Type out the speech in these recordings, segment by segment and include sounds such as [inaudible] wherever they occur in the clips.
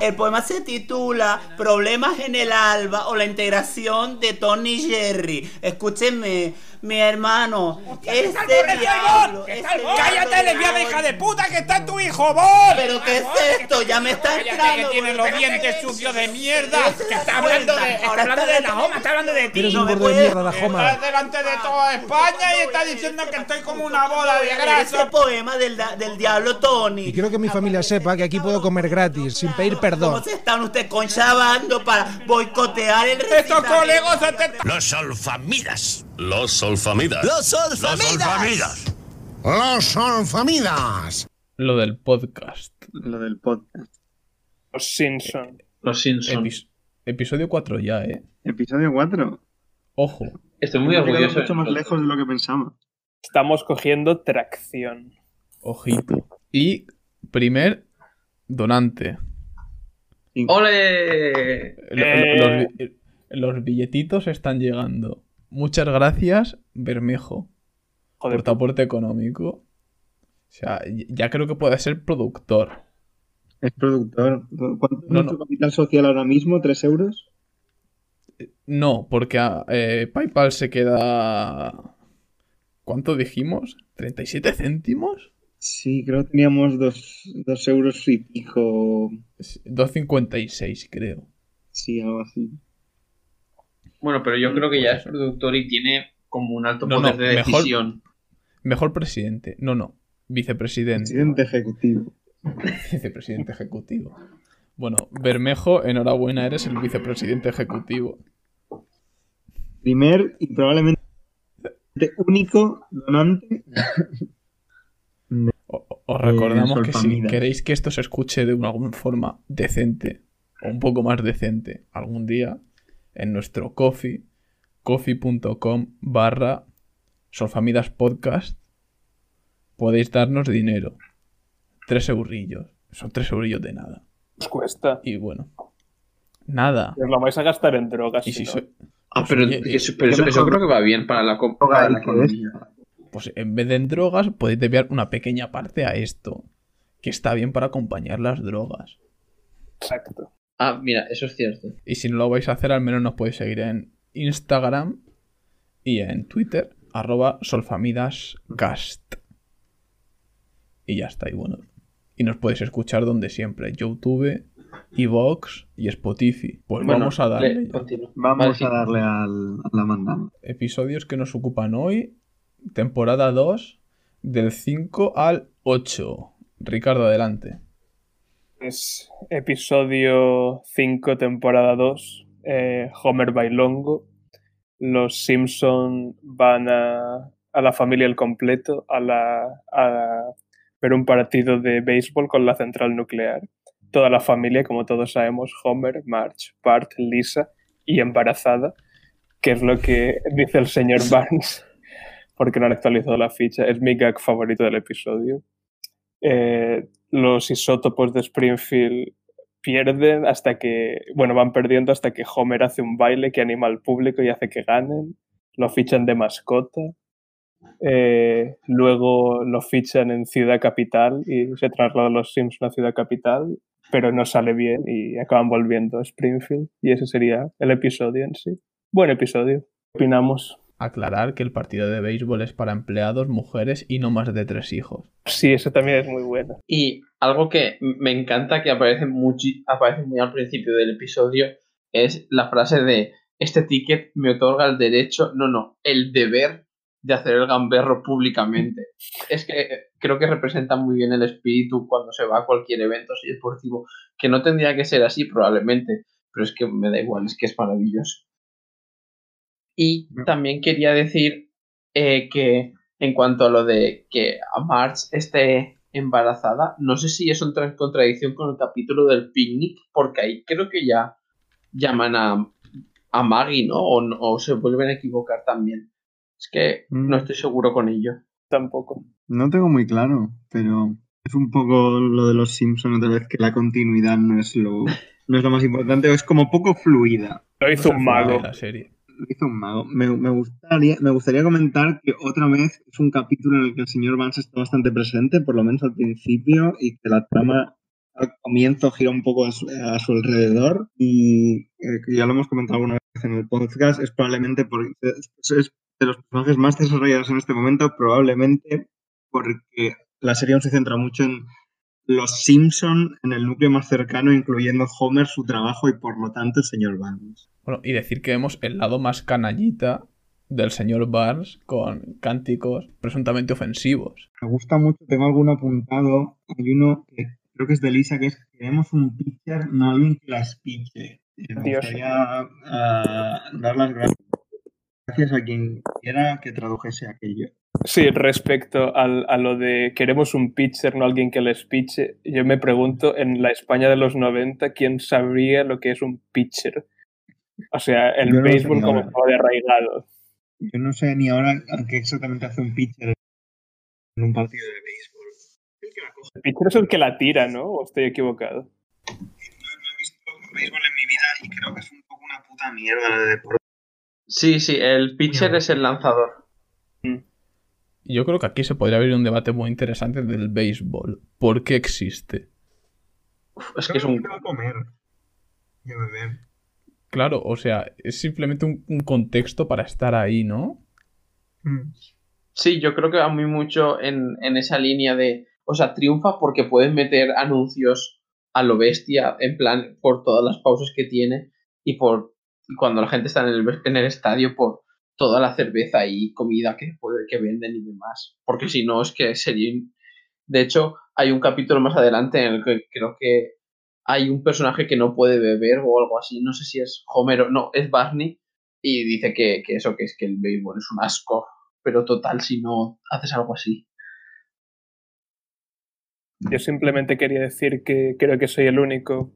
El poema se titula Problemas en el alba o la integración de Tony Jerry. Escúchenme, mi hermano, este diablo, este ¡Cállate, lesbiana hija de puta, que está tu hijo, vos! ¿Pero qué es esto? Ya me está entrando. que tiene los dientes sucios de mierda. ¿Te Que está hablando de, está Ahora hablando está de la Homa, está hablando de ti. Eres no un me gordo de mierda, la Joma. Estás delante de toda España y estás diciendo que estoy como una bola de Ese grasa. poema del, da- del diablo Tony. Y quiero que mi familia sepa que aquí puedo comer gratis, sin pedir ¿Cómo perdón. se están ustedes conchabando para boicotear el Estos colegos se te Los solfamidas. Los solfamidas. ¡Los solfamidas! Los solfamidas. Lo del podcast. Lo del podcast. Los Simpson. Los Simpsons. Epis- episodio 4 ya, ¿eh? Episodio 4. Ojo. Estoy muy Hemos orgulloso. mucho más lejos de lo que pensamos. Estamos cogiendo tracción. Ojito. Y primer donante. ¡Ole! Eh. los billetitos están llegando. Muchas gracias, Bermejo, Joder, por tu aporte económico. O sea, ya creo que puede ser productor. Es productor. ¿Cuánto es No, nuestro no. capital social ahora mismo? ¿Tres euros? No, porque eh, PayPal se queda. ¿Cuánto dijimos? ¿37 céntimos? Sí, creo que teníamos dos, dos euros y pico. Sí, 2.56, creo. Sí, algo así. Bueno, pero yo creo que ya es productor y tiene como un alto No, poder no, de mejor- decisión. Mejor presidente. No, no. Vicepresidente. Presidente ejecutivo. Vicepresidente ejecutivo. Bueno, Bermejo, enhorabuena, eres el vicepresidente ejecutivo. Primer y probablemente único donante. Os recordamos que si queréis que esto se escuche de una alguna forma decente, o un poco más decente, algún día, en nuestro coffee, coffee.com barra Solfamidas Podcast, podéis darnos dinero. Tres eurillos. Son tres eurillos de nada. os cuesta. Y bueno, nada. Os lo vais a gastar en drogas. Y si si no. soy- Ah, pero, Oye, eso, pero ¿qué eso, creo que va bien para la, para la economía. pues en vez de en drogas, podéis desviar una pequeña parte a esto. Que está bien para acompañar las drogas. Exacto. Ah, mira, eso es cierto. Y si no lo vais a hacer, al menos nos podéis seguir en Instagram y en Twitter, arroba solfamidascast. Y ya está, y bueno. Y nos podéis escuchar donde siempre, YouTube, Evox y Spotify. Pues Bueno, vamos a darle. Vamos Vale, a darle al, a la mandanga. episodios que nos ocupan hoy. Temporada 2, del 5 al 8. Ricardo, adelante. Es episodio 5, temporada 2. eh, Homer Bailongo. Los Simpson van a, a la familia al completo a, la, a ver un partido de béisbol con la central nuclear. Toda la familia, como todos sabemos, Homer, Marge, Bart, Lisa y embarazada, que es lo que dice el señor [laughs] Barnes, porque no han actualizado la ficha. Es mi gag favorito del episodio. Eh, los isótopos de Springfield pierden hasta que, bueno, van perdiendo hasta que Homer hace un baile que anima al público y hace que ganen. Lo fichan de mascota. Eh, luego lo fichan en Ciudad Capital y se trasladan los Simpsons a Ciudad Capital, pero no sale bien y acaban volviendo a Springfield. Y ese sería el episodio en sí. Buen episodio. ¿Qué opinamos? Aclarar que el partido de béisbol es para empleados, mujeres y no más de tres hijos. Sí, eso también es muy bueno. Y algo que me encanta que aparece, muchi- aparece muy al principio del episodio es la frase de este ticket me otorga el derecho, no, no, el deber de hacer el gamberro públicamente. Es que creo que representa muy bien el espíritu cuando se va a cualquier evento así deportivo, que no tendría que ser así probablemente, pero es que me da igual, es que es maravilloso. Y también quería decir eh, que en cuanto a lo de que a Marge esté embarazada, no sé si eso entra en contradicción con el capítulo del picnic, porque ahí creo que ya llaman a, a Maggie, ¿no? O, no- o se vuelven a equivocar también. Es que Mm. no estoy seguro con ello. Tampoco. No tengo muy claro, pero es un poco lo de los Simpsons otra vez que la continuidad no es lo, no es lo más importante, es como poco fluida. Lo hizo un mago. La serie. Hizo un mago. Me, gustaría, me gustaría comentar que otra vez es un capítulo en el que el señor Vance está bastante presente, por lo menos al principio, y que la trama al comienzo gira un poco a su, alrededor y eh, ya lo hemos comentado alguna vez en el podcast, es probablemente porque es, es de los personajes más desarrollados en este momento, probablemente porque la serie aún se centra mucho en los Simpson, en el núcleo más cercano, incluyendo Homer, su trabajo y por lo tanto el señor Barnes. Bueno, y decir que vemos el lado más canallita del señor Barnes con cánticos presuntamente ofensivos. Me gusta mucho, tengo alguno apuntado. Hay uno que creo que es de Lisa, que es queremos un pitcher, no alguien que las piche. Me Dios. gustaría ah, dar las gracias a quien quiera que tradujese aquello. Sí, respecto al- a lo de queremos un pitcher, no alguien que les piche, yo me pregunto en la España de los 90 quién sabría lo que es un pitcher. O sea, el Yo no lo sé béisbol como estaba de arraigado. Yo no sé ni ahora a qué exactamente hace un pitcher en un partido de béisbol. Creo que la coge. El pitcher es el que la tira, ¿no? ¿O estoy equivocado? No, no he visto béisbol en mi vida y creo que es un poco una puta mierda de deporte. Sí, sí, el pitcher es el lanzador. Y Yo creo que aquí se podría abrir un debate muy interesante del béisbol. ¿Por qué existe? Uf, es que es un... que va a comer y a beber. Claro, o sea, es simplemente un, contexto para estar ahí, ¿no? Mm. Sí, yo creo que va muy mucho en, en esa línea de... O sea, triunfa porque pueden meter anuncios a lo bestia, en plan, por todas las pausas que tiene y por y cuando la gente está en el, en el estadio, por toda la cerveza y comida que, puede, que venden y demás. Porque si no, es que sería... De hecho, hay un capítulo más adelante en el que creo que hay un personaje que no puede beber o algo así. No sé si es Homer o no, es Barney. Y dice que, que eso, que es que el béisbol es un asco. Pero total, si no haces algo así. Yo simplemente quería decir que creo que soy el único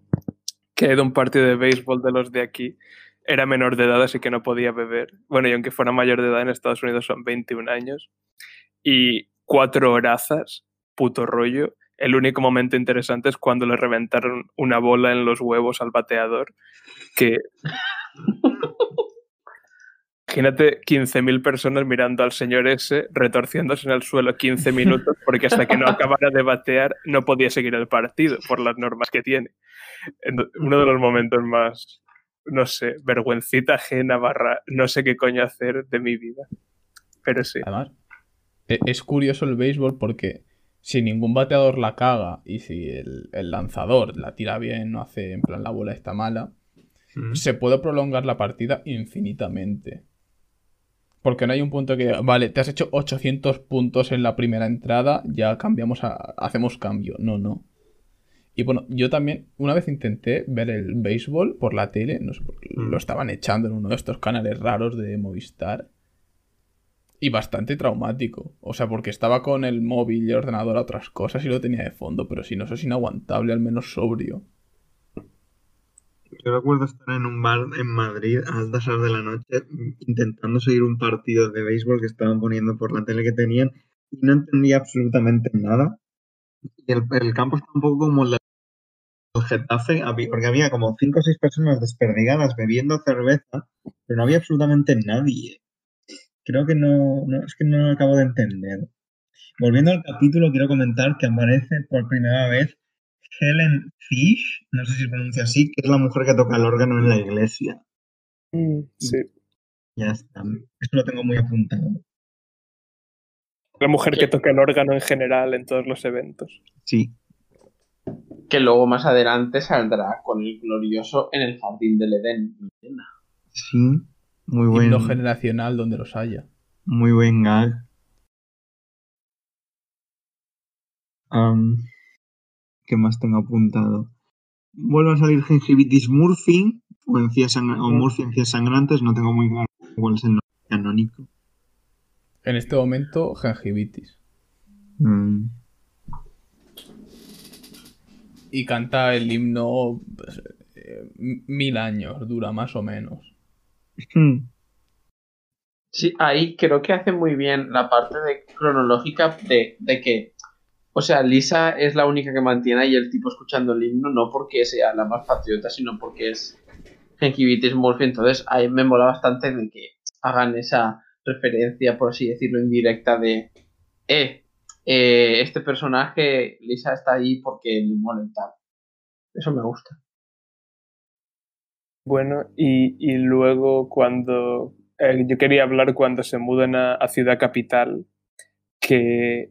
que ha ido a un partido de béisbol de los de aquí. Era menor de edad, así que no podía beber. Bueno, y aunque fuera mayor de edad, en Estados Unidos son 21 años. Y cuatro horazas, puto rollo. El único momento interesante es cuando le reventaron una bola en los huevos al bateador. Que. Imagínate 15.000 personas mirando al señor ese, retorciéndose en el suelo 15 minutos, porque hasta que no acabara de batear no podía seguir el partido por las normas que tiene. En- Uno de los momentos más, no sé, vergüencita ajena barra no sé qué coño hacer de mi vida. Pero sí. Además, e- es curioso el béisbol porque si ningún bateador la caga y si el, el lanzador la tira bien, no hace en plan la bola está mala, Mm. se puede prolongar la partida infinitamente. Porque no hay un punto que, vale, te has hecho 800 puntos en la primera entrada, ya cambiamos a, hacemos cambio. No, no. Y bueno, yo también una vez intenté ver el béisbol por la tele, no sé, lo estaban echando en uno de estos canales raros de Movistar. Y bastante traumático. O sea, porque estaba con el móvil y el ordenador a otras cosas y lo tenía de fondo, pero si no, eso es inaguantable, al menos sobrio. Yo recuerdo estar en un bar en Madrid a altas horas de la noche intentando seguir un partido de béisbol que estaban poniendo por la tele que tenían y no entendía absolutamente nada. Y el, campo está un poco como el Getafe, porque había como cinco o seis personas desperdigadas bebiendo cerveza, pero no había absolutamente nadie. Creo que no, no, es que no lo acabo de entender. Volviendo al capítulo, quiero comentar que aparece por primera vez Helen Fish, no sé si se pronuncia así, que es la mujer que toca el órgano en la iglesia. Sí. Ya está. Eso lo tengo muy apuntado. La mujer que toca el órgano en general en todos los eventos. Sí. Que luego más adelante saldrá con el glorioso en el jardín del Edén. Sí. Muy buen, Himno generacional donde los haya. muy buen gag. Am, ¿Qué más tengo apuntado? Vuelve a salir Gingivitis Murphy o, encías o Murphy encías sangrantes, no tengo muy claro cuál es el nombre canónico. En este momento, gingivitis. Mm, Y canta el himno pues, eh, mil años, dura más o menos. Hmm. Sí, ahí creo que hace muy bien la parte de cronológica de, de que, o sea, Lisa es la única que mantiene ahí el tipo escuchando el himno, no porque sea la más patriota, sino porque es Genkivitis Murphy. Entonces, ahí me mola bastante de que hagan esa referencia, por así decirlo, indirecta de, eh, eh, este personaje, Lisa está ahí porque le mola y tal. Eso me gusta. Bueno, y, y luego cuando eh, yo quería hablar cuando se mudan a, a Ciudad Capital, que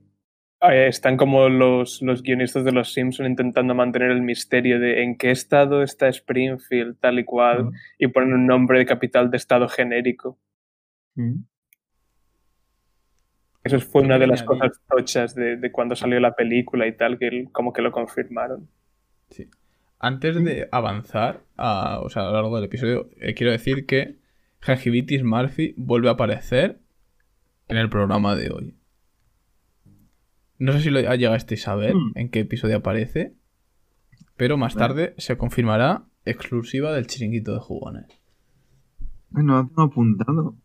eh, están como los, los guionistas de Los Simpson intentando mantener el misterio de en qué estado está Springfield, tal y cual, y ponen un nombre de capital de estado genérico. Mm. Eso fue una de las cosas tochas de, de cuando salió la película y tal, que como que lo confirmaron. Sí. Antes de avanzar, a, o sea, a lo largo del episodio, eh, quiero decir que Gingivitis Murphy vuelve a aparecer en el programa de hoy. No sé si lo llegasteis a ver Mm. en qué episodio aparece, pero más tarde se confirmará exclusiva del chiringuito de jugones. Bueno, lo tengo apuntado.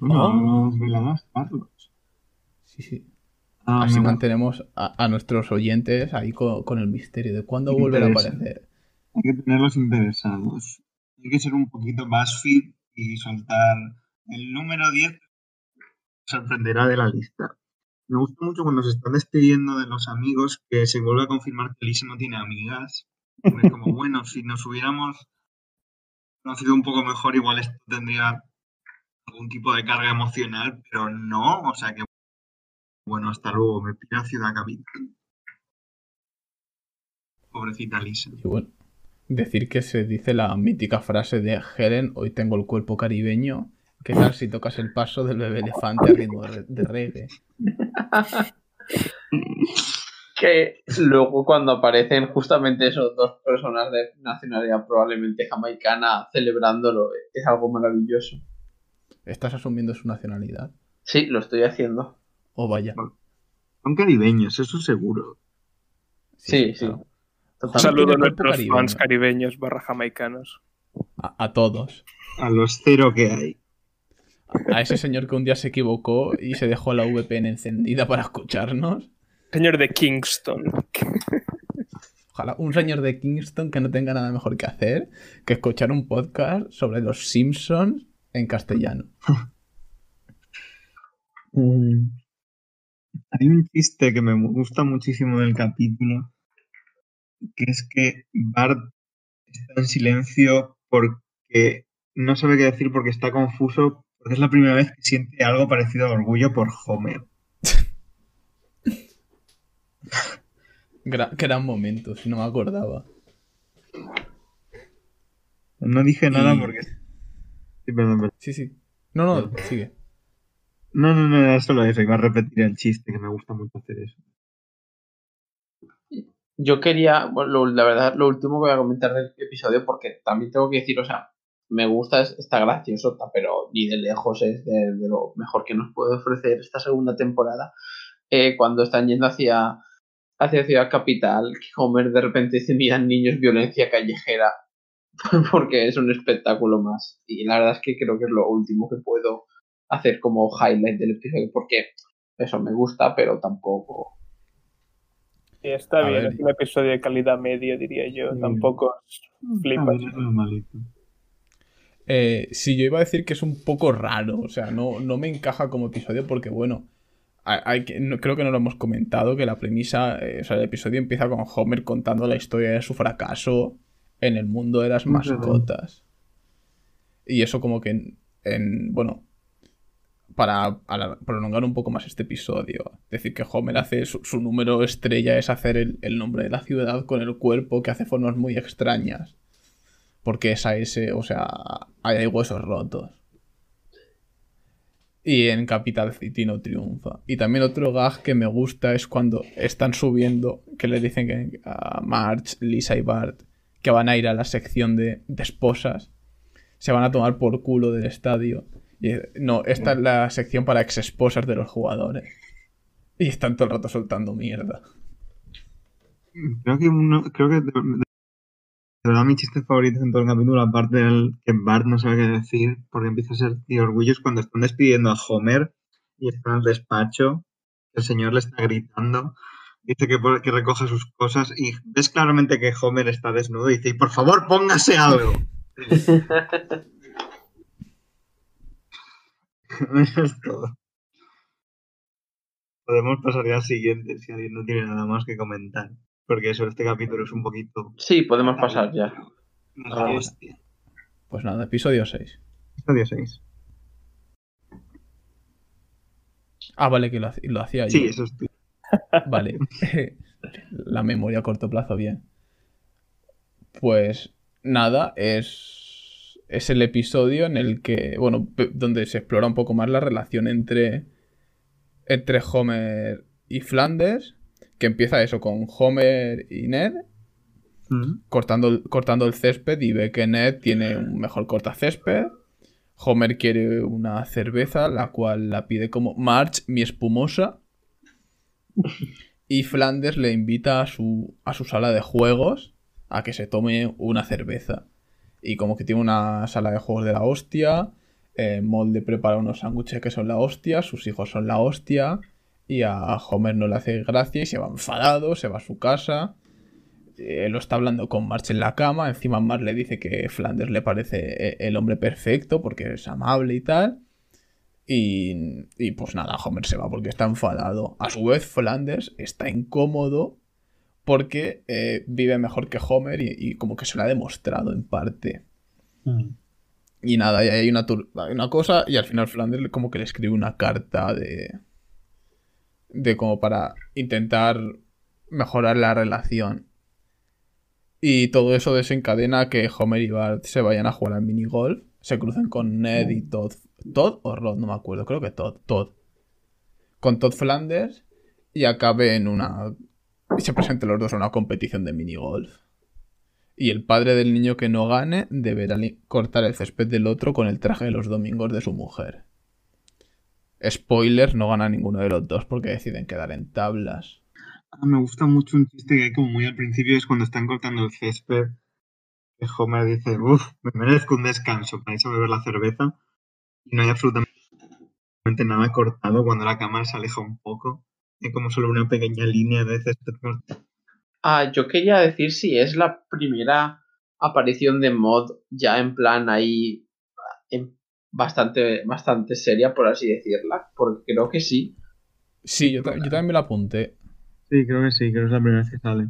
Bueno, Oh. los veladas, Carlos. Sí, sí. Ah, Así mantenemos a, a nuestros oyentes ahí con, con el misterio de cuándo volverá a aparecer. Hay que tenerlos interesados. Hay que ser un poquito BuzzFeed y soltar el número 10. Sorprenderá de la lista. Me gusta mucho cuando se están despidiendo de los amigos que se vuelve a confirmar que Lisa no tiene amigas. Porque como, [laughs] bueno, si nos hubiéramos conocido un poco mejor, igual esto tendría algún tipo de carga emocional, pero no. O sea que, bueno, hasta luego. Me pira a Ciudad Capital. Pobrecita Lisa. Y bueno, decir que se dice la mítica frase de Helen, hoy tengo el cuerpo caribeño. ¿Qué tal si tocas el paso del bebé elefante a ritmo de, de reggae? Que luego cuando aparecen justamente esos dos personas de nacionalidad probablemente jamaicana celebrándolo, es algo maravilloso. ¿Estás asumiendo su nacionalidad? Sí, lo estoy haciendo. O vaya. Son caribeños, eso seguro. Sí, sí. claro. Un saludo a nuestros caribeño. fans caribeños barra jamaicanos. A, a todos. A los cero que hay. A ese señor que un día se equivocó y se dejó la VPN encendida para escucharnos. Señor de Kingston. Ojalá un señor de Kingston que no tenga nada mejor que hacer que escuchar un podcast sobre los Simpsons en castellano. [laughs] Mm. Hay un chiste que me gusta muchísimo del capítulo, que es que Bart está en silencio porque no sabe qué decir porque está confuso, porque es la primera vez que siente algo parecido a orgullo por Homer. Gra- gran momento, si no me acordaba. No dije nada Y- porque... Sí, perdón, perdón. Sí, sí. No, no, sigue. No, no, no, era solo eso, iba a repetir el chiste, que me gusta mucho hacer eso. Yo quería, bueno, la verdad, lo último que voy a comentar del episodio, porque también tengo que decir, o sea, me gusta, es- está gracioso, pero ni de lejos es de, lo mejor que nos puede ofrecer esta segunda temporada. Eh, cuando están yendo hacia, hacia Ciudad Capital, que Homer de repente dice, miran niños, violencia callejera, [laughs] porque es un espectáculo más. Y la verdad es que creo que es lo último que puedo hacer como highlight del episodio, porque eso me gusta, pero tampoco... Y está A bien, ver. es un episodio de calidad media, diría yo. Sí. Tampoco es A flipas. Eh, sí, yo iba a decir que es un poco raro, o sea, no, no me encaja como episodio porque, bueno, hay, que, no- creo que no lo hemos comentado, que la premisa, eh, o sea, el episodio empieza con Homer contando la historia de su fracaso en el mundo de las mascotas. Y eso como que, en, en- bueno, para prolongar un poco más este episodio, decir que Homer hace su, número estrella es hacer el, el nombre de la ciudad con el cuerpo que hace formas muy extrañas. Porque esa S, o sea, hay huesos rotos. Y en Capital City no triunfa. Y también otro gag que me gusta es cuando están subiendo, que le dicen que a Marge, Lisa y Bart que van a ir a la sección de, de esposas. Se van a tomar por culo del estadio. Y, no, esta es la sección para ex esposas de los jugadores. Y están todo el rato soltando mierda. Creo que uno, creo que de, verdad mi chiste favorito en todo el capítulo, aparte del que Bart no sabe qué decir, porque empieza a ser tío orgullo, es cuando están despidiendo a Homer y está en el despacho, el señor le está gritando, dice que, que recoja sus cosas y ves claramente que Homer está desnudo y dice, "Y por favor póngase algo. [laughs] [laughs] Eso es todo. Podemos pasar ya al siguiente si alguien no tiene nada más que comentar. Porque eso, este capítulo es un poquito... Sí, podemos pasar ya. Ah, hostia. Pues nada, episodio 6. Episodio 6. Ah, vale, que lo hacía yo. Sí, eso es tú. [laughs] Vale. [laughs] La memoria a corto plazo, bien. Pues nada, es, es el episodio en el que, bueno, donde se explora un poco más la relación entre, entre Homer y Flanders, que empieza eso con Homer y Ned Mm. cortando, el- cortando el césped y ve que Ned tiene un mejor cortacésped. Homer quiere una cerveza, la cual la pide como March, mi espumosa. Y Flanders le invita a su, a su sala de juegos a que se tome una cerveza. Y como que tiene una sala de juegos de la hostia, eh, Molde prepara unos sándwiches que son la hostia, sus hijos son la hostia, y a Homer no le hace gracia y se va enfadado, se va a su casa. Eh, lo está hablando con March en la cama, encima March le dice que Flanders le parece eh, el hombre perfecto porque es amable y tal. Y, y pues nada, Homer se va porque está enfadado. A su vez, Flanders está incómodo porque eh, vive mejor que Homer y, y como que se lo ha demostrado en parte. Y nada, y hay una, una cosa y al final Flanders como que le escribe una carta de... De como para intentar mejorar la relación. Y todo eso desencadena que Homer y Bart se vayan a jugar al minigolf. Se crucen con Ned y Todd. Todd o Rod, no me acuerdo. Creo que Todd. Todd. Con Todd Flanders. Y acabe en una. Y se presenten los dos a una competición de minigolf. Y el padre del niño que no gane deberá cortar el césped del otro con el traje de los domingos de su mujer. Spoiler, no gana ninguno de los dos porque deciden quedar en tablas. Ah, me gusta mucho un chiste que hay como muy al principio, es cuando están cortando el césped. Que Homer dice, uff, me merezco un descanso, para eso beber la cerveza. Y no hay absolutamente nada cortado cuando la cámara se aleja un poco. Hay como solo una pequeña línea de césped cortado. Ah, yo quería decir si es la primera aparición de Mod ya en plan ahí en bastante, bastante seria, por así decirla, porque creo que sí. Sí, yo, yo también me lo apunté. Sí, creo que sí, creo que es la primera vez que sale.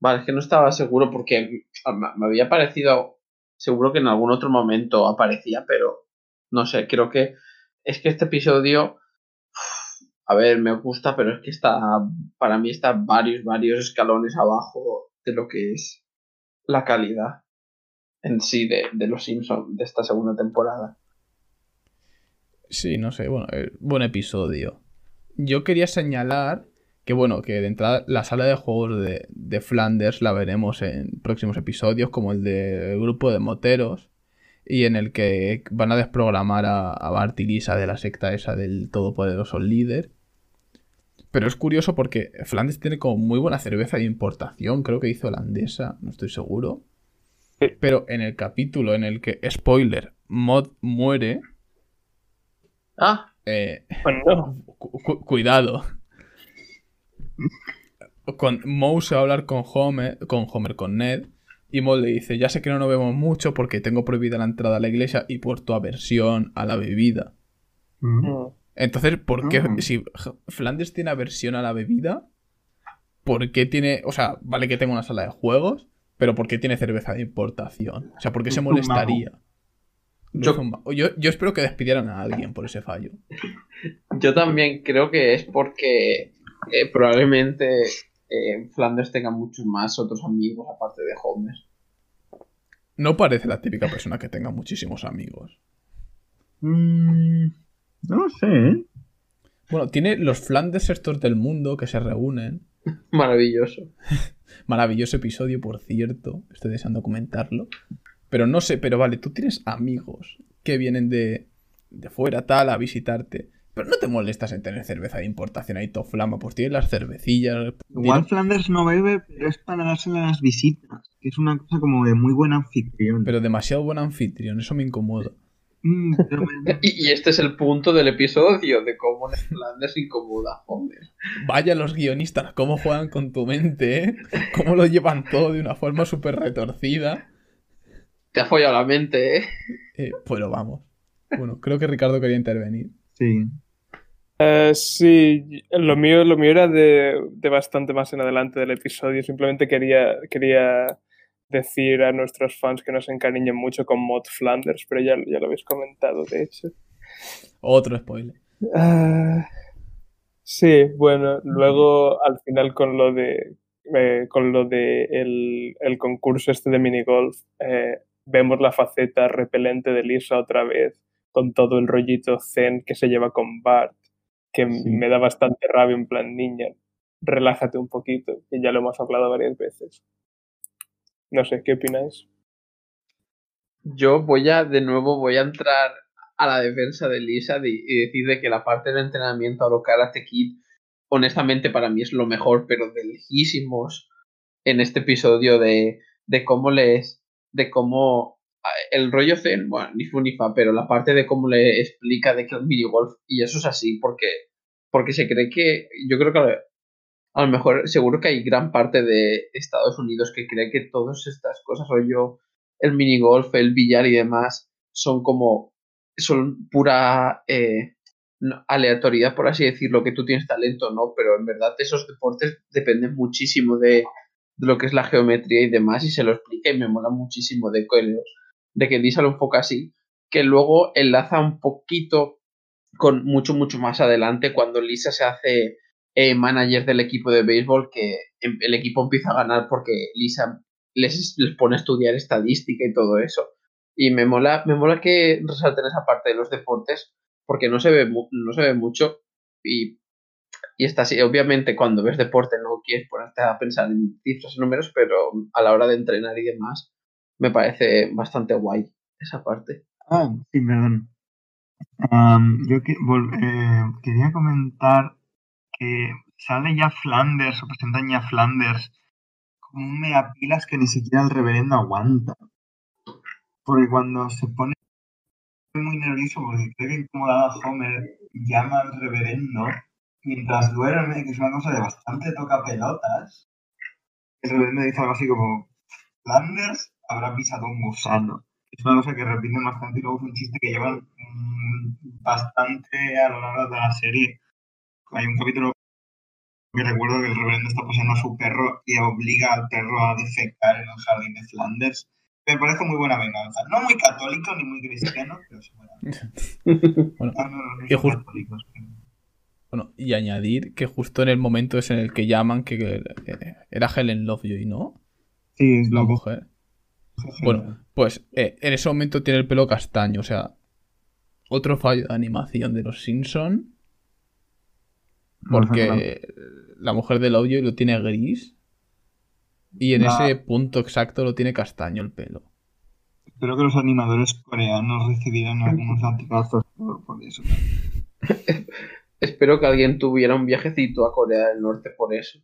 Vale, es que no estaba seguro porque me había parecido, seguro que en algún otro momento aparecía, pero no sé, creo que es que este episodio, a ver, me gusta, pero es que está, para mí está varios, varios escalones abajo de lo que es la calidad en sí de, de los Simpsons de esta segunda temporada. Sí, no sé, bueno, eh, buen episodio. Yo quería señalar que, bueno, que de entrada la sala de juegos de, de Flanders la veremos en próximos episodios, como el del grupo de moteros, y en el que van a desprogramar a, a Bart y Lisa de la secta esa del todopoderoso líder. Pero es curioso porque Flanders tiene como muy buena cerveza de importación, creo que hizo holandesa, no estoy seguro. Sí. Pero en el capítulo en el que, spoiler, Mod muere, Ah, eh, Pues no. cu- cu- cuidado. Con Moe se va a hablar con Homer, con Homer, con Ned. Y Moe le dice, ya sé que no nos vemos mucho porque tengo prohibida la entrada a la iglesia y por tu aversión a la bebida. Mm. Entonces, ¿por qué Ah. si Flanders tiene aversión a la bebida? ¿Por qué tiene, o sea, vale que tenga una sala de juegos, pero ¿por qué tiene cerveza de importación? O sea, ¿por qué se molestaría? Yo- espero que despidieran a alguien por ese fallo. yo también creo que es porque eh, probablemente eh, Flanders tenga muchos más otros amigos aparte de Homer. No parece la típica persona que tenga muchísimos amigos. Mm, no lo sé, ¿eh? Bueno, tiene los Flanders estos del mundo que se reúnen. [laughs] Maravilloso. [laughs] Maravilloso episodio, por cierto. Estoy deseando comentarlo. Pero no sé, pero vale, tú tienes amigos que vienen de, de fuera, tal, a visitarte. Pero no te molestas en tener cerveza de importación ahí, flama, pues tienes las cervecillas. Igual tiene- Flanders no bebe, pero es para dársela a las visitas. Que es una cosa como de muy buen anfitrión. Pero demasiado buen anfitrión, eso me incomoda. Mm, [laughs] me- Y, y este es el punto del episodio de cómo Flanders incomoda Homer. Vaya los guionistas, cómo juegan con tu mente, ¿eh? Cómo lo llevan todo de una forma súper retorcida. Te ha follado la mente, ¿eh? Eh, pero vamos. Bueno, creo que Ricardo quería intervenir. sí. Eh, sí, lo mío, lo mío era de, de bastante más en adelante del episodio. Simplemente quería, quería decir a nuestros fans que no se encariñen mucho con Mod Flanders, pero ya, ya lo habéis comentado, de hecho. Otro spoiler. Ah, sí, bueno, luego al final con lo de eh, con lo de el, el concurso este de minigolf, eh, vemos la faceta repelente de Lisa otra vez, con todo el rollito zen que se lleva con Bart, que Sí. me da bastante rabia en plan niña. Relájate un poquito, que ya lo hemos hablado varias veces. No sé, ¿qué opináis? Yo voy a, de nuevo, voy a entrar a la defensa de Lisa y decir de que la parte del entrenamiento a lo Karate Kid, honestamente para mí es lo mejor, pero de lejísimos en este episodio de, de cómo les, de cómo ah, el rollo zen, bueno, ni fu ni fa, pero la parte de cómo le explica de que el minigolf, y eso es así, porque, porque se cree que, yo creo que a- lo mejor, seguro que hay gran parte de Estados Unidos que cree que todas estas cosas, rollo el minigolf, el billar y demás, son como, son pura eh, aleatoriedad, por así decirlo, que tú tienes talento, ¿no? Pero en verdad esos deportes dependen muchísimo de, de lo que es la geometría y demás, y se lo explica y me mola muchísimo de que, de que Lisa lo enfoca así, que luego enlaza un poquito con mucho, mucho más adelante cuando Lisa se hace eh, manager del equipo de béisbol, que em- el equipo empieza a ganar porque Lisa les, les pone a estudiar estadística y todo eso. Y me mola, me mola que resalten esa parte de los deportes, porque no se ve, no se ve mucho y, y está así. Obviamente cuando ves deporte no quieres ponerte a pensar en cifras y números, pero a la hora de entrenar y demás me parece bastante guay esa parte. Ah, sí, perdón. Am, yo eh, quería comentar que sale ya Flanders, o presentan ya Flanders como un megapilas que ni siquiera el reverendo aguanta. Porque cuando se pone muy nervioso porque cree que incomodado a Homer, llama al reverendo mientras duerme, que es una cosa de bastante toca pelotas. El reverendo dice algo así como, Flanders habrá pisado un gusano. Es una cosa que repiten bastante y luego es un chiste que llevan mm, bastante a lo largo de la serie. Hay un capítulo que recuerdo que el reverendo está paseando a su perro y obliga al perro a defecar en el jardín de Flanders. Me parece muy buena venganza. No muy católico ni muy cristiano, pero buena. Bueno, no, no, no y. Bueno, y añadir que justo en el momento es en el que llaman que, que, eh, era Helen Lovejoy, ¿no? Sí, es La lo mujer. Bueno, pues eh, en ese momento tiene el pelo castaño, o sea, otro fallo de animación de los Simpson, porque la mujer de Lovejoy lo tiene gris y en ese punto exacto lo tiene castaño el pelo. Espero que los animadores coreanos recibieran algunos latigazos por, por eso. [laughs] Espero que alguien tuviera un viajecito a Corea del Norte por eso.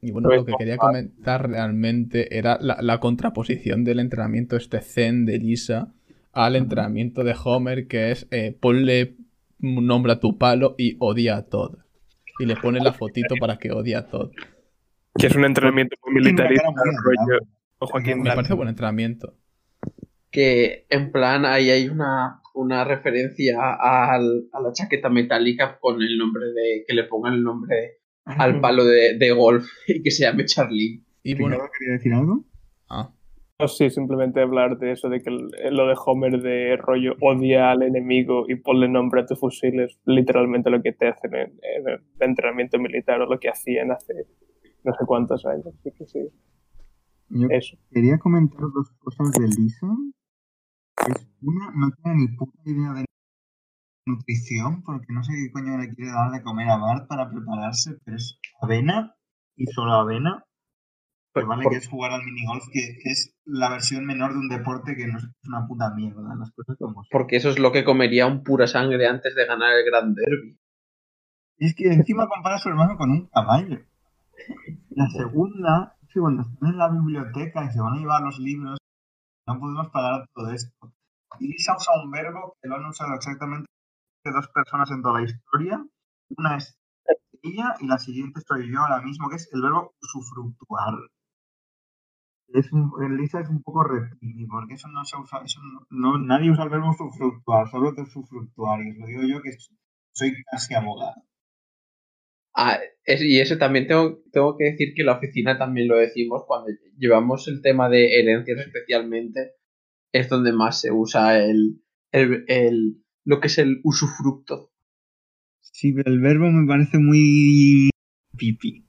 Y bueno, Pues lo que no, quería comentar realmente era la, la contraposición del entrenamiento este zen de Lisa al entrenamiento de Homer, que es eh, ponle un nombre a tu palo y odia a Todd. Y le pone la fotito para que odie a Todd. Que es un entrenamiento militarista, rollo. agradable. O Joaquín, Me parece buen entrenamiento. Que en plan ahí hay una, una referencia al- a la chaqueta metálica con el nombre de. que le pongan el nombre al palo de, de golf y que se llame Charlie. Y bueno, ¿Ricardo quería decir algo? ah, No, sí, simplemente hablar de eso, de que el- lo de Homer de rollo odia al enemigo y ponle nombre a tu fusil es literalmente lo que te hacen en, en el entrenamiento militar o lo que hacían hace no sé cuántos años. Así que sí, Yo eso. quería comentar dos cosas de Lisa. Es una, no tiene ni puta idea de nutrición, porque no sé qué coño le quiere dar de comer a Bart para prepararse, pero es avena y solo avena. Que vale que es jugar al minigolf, que es la versión menor de un deporte que no es una puta mierda, las cosas como. Porque eso es lo que comería un pura sangre antes de ganar el Gran Derby. Y es que encima compara a su hermano con un caballo. La segunda es que cuando están en la biblioteca y se van a llevar los libros, no podemos parar todo esto. Y Lisa usa un verbo que lo han usado exactamente dos personas en toda la historia. Una es ella y la siguiente soy yo ahora mismo, que es el verbo usufructuar. Es un, en Lisa es un poco reptil, porque eso no se usa, eso no, no- nadie usa el verbo usufructuar, solo de usufructuar, y os lo digo yo que soy casi abogado. Ah, es- y eso también tengo, tengo que decir que en la oficina también lo decimos cuando llevamos el tema de herencias especialmente, es donde más se usa el, el, el- lo que es el usufructo. Sí, pero el verbo me parece muy pipi.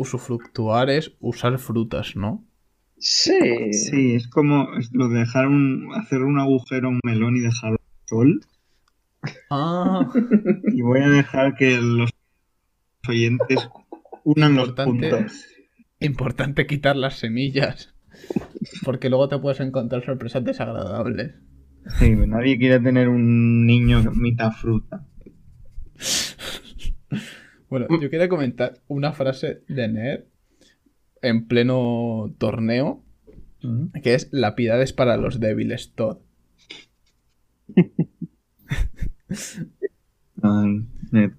Usufructuar es usar frutas, ¿no? Sí. Sí, es como lo de dejar un, hacer un agujero a un melón y dejarlo al sol. Ah, [laughs] Y voy a dejar que los oyentes unan los Importante. puntos. importante quitar las semillas. Porque luego te puedes encontrar sorpresas desagradables. Sí, nadie quiere tener un niño mitad fruta. [laughs] Bueno, yo quería comentar una frase de Ned en pleno torneo, que es la piedad es para los débiles, Todd. Ay, [laughs] Ned.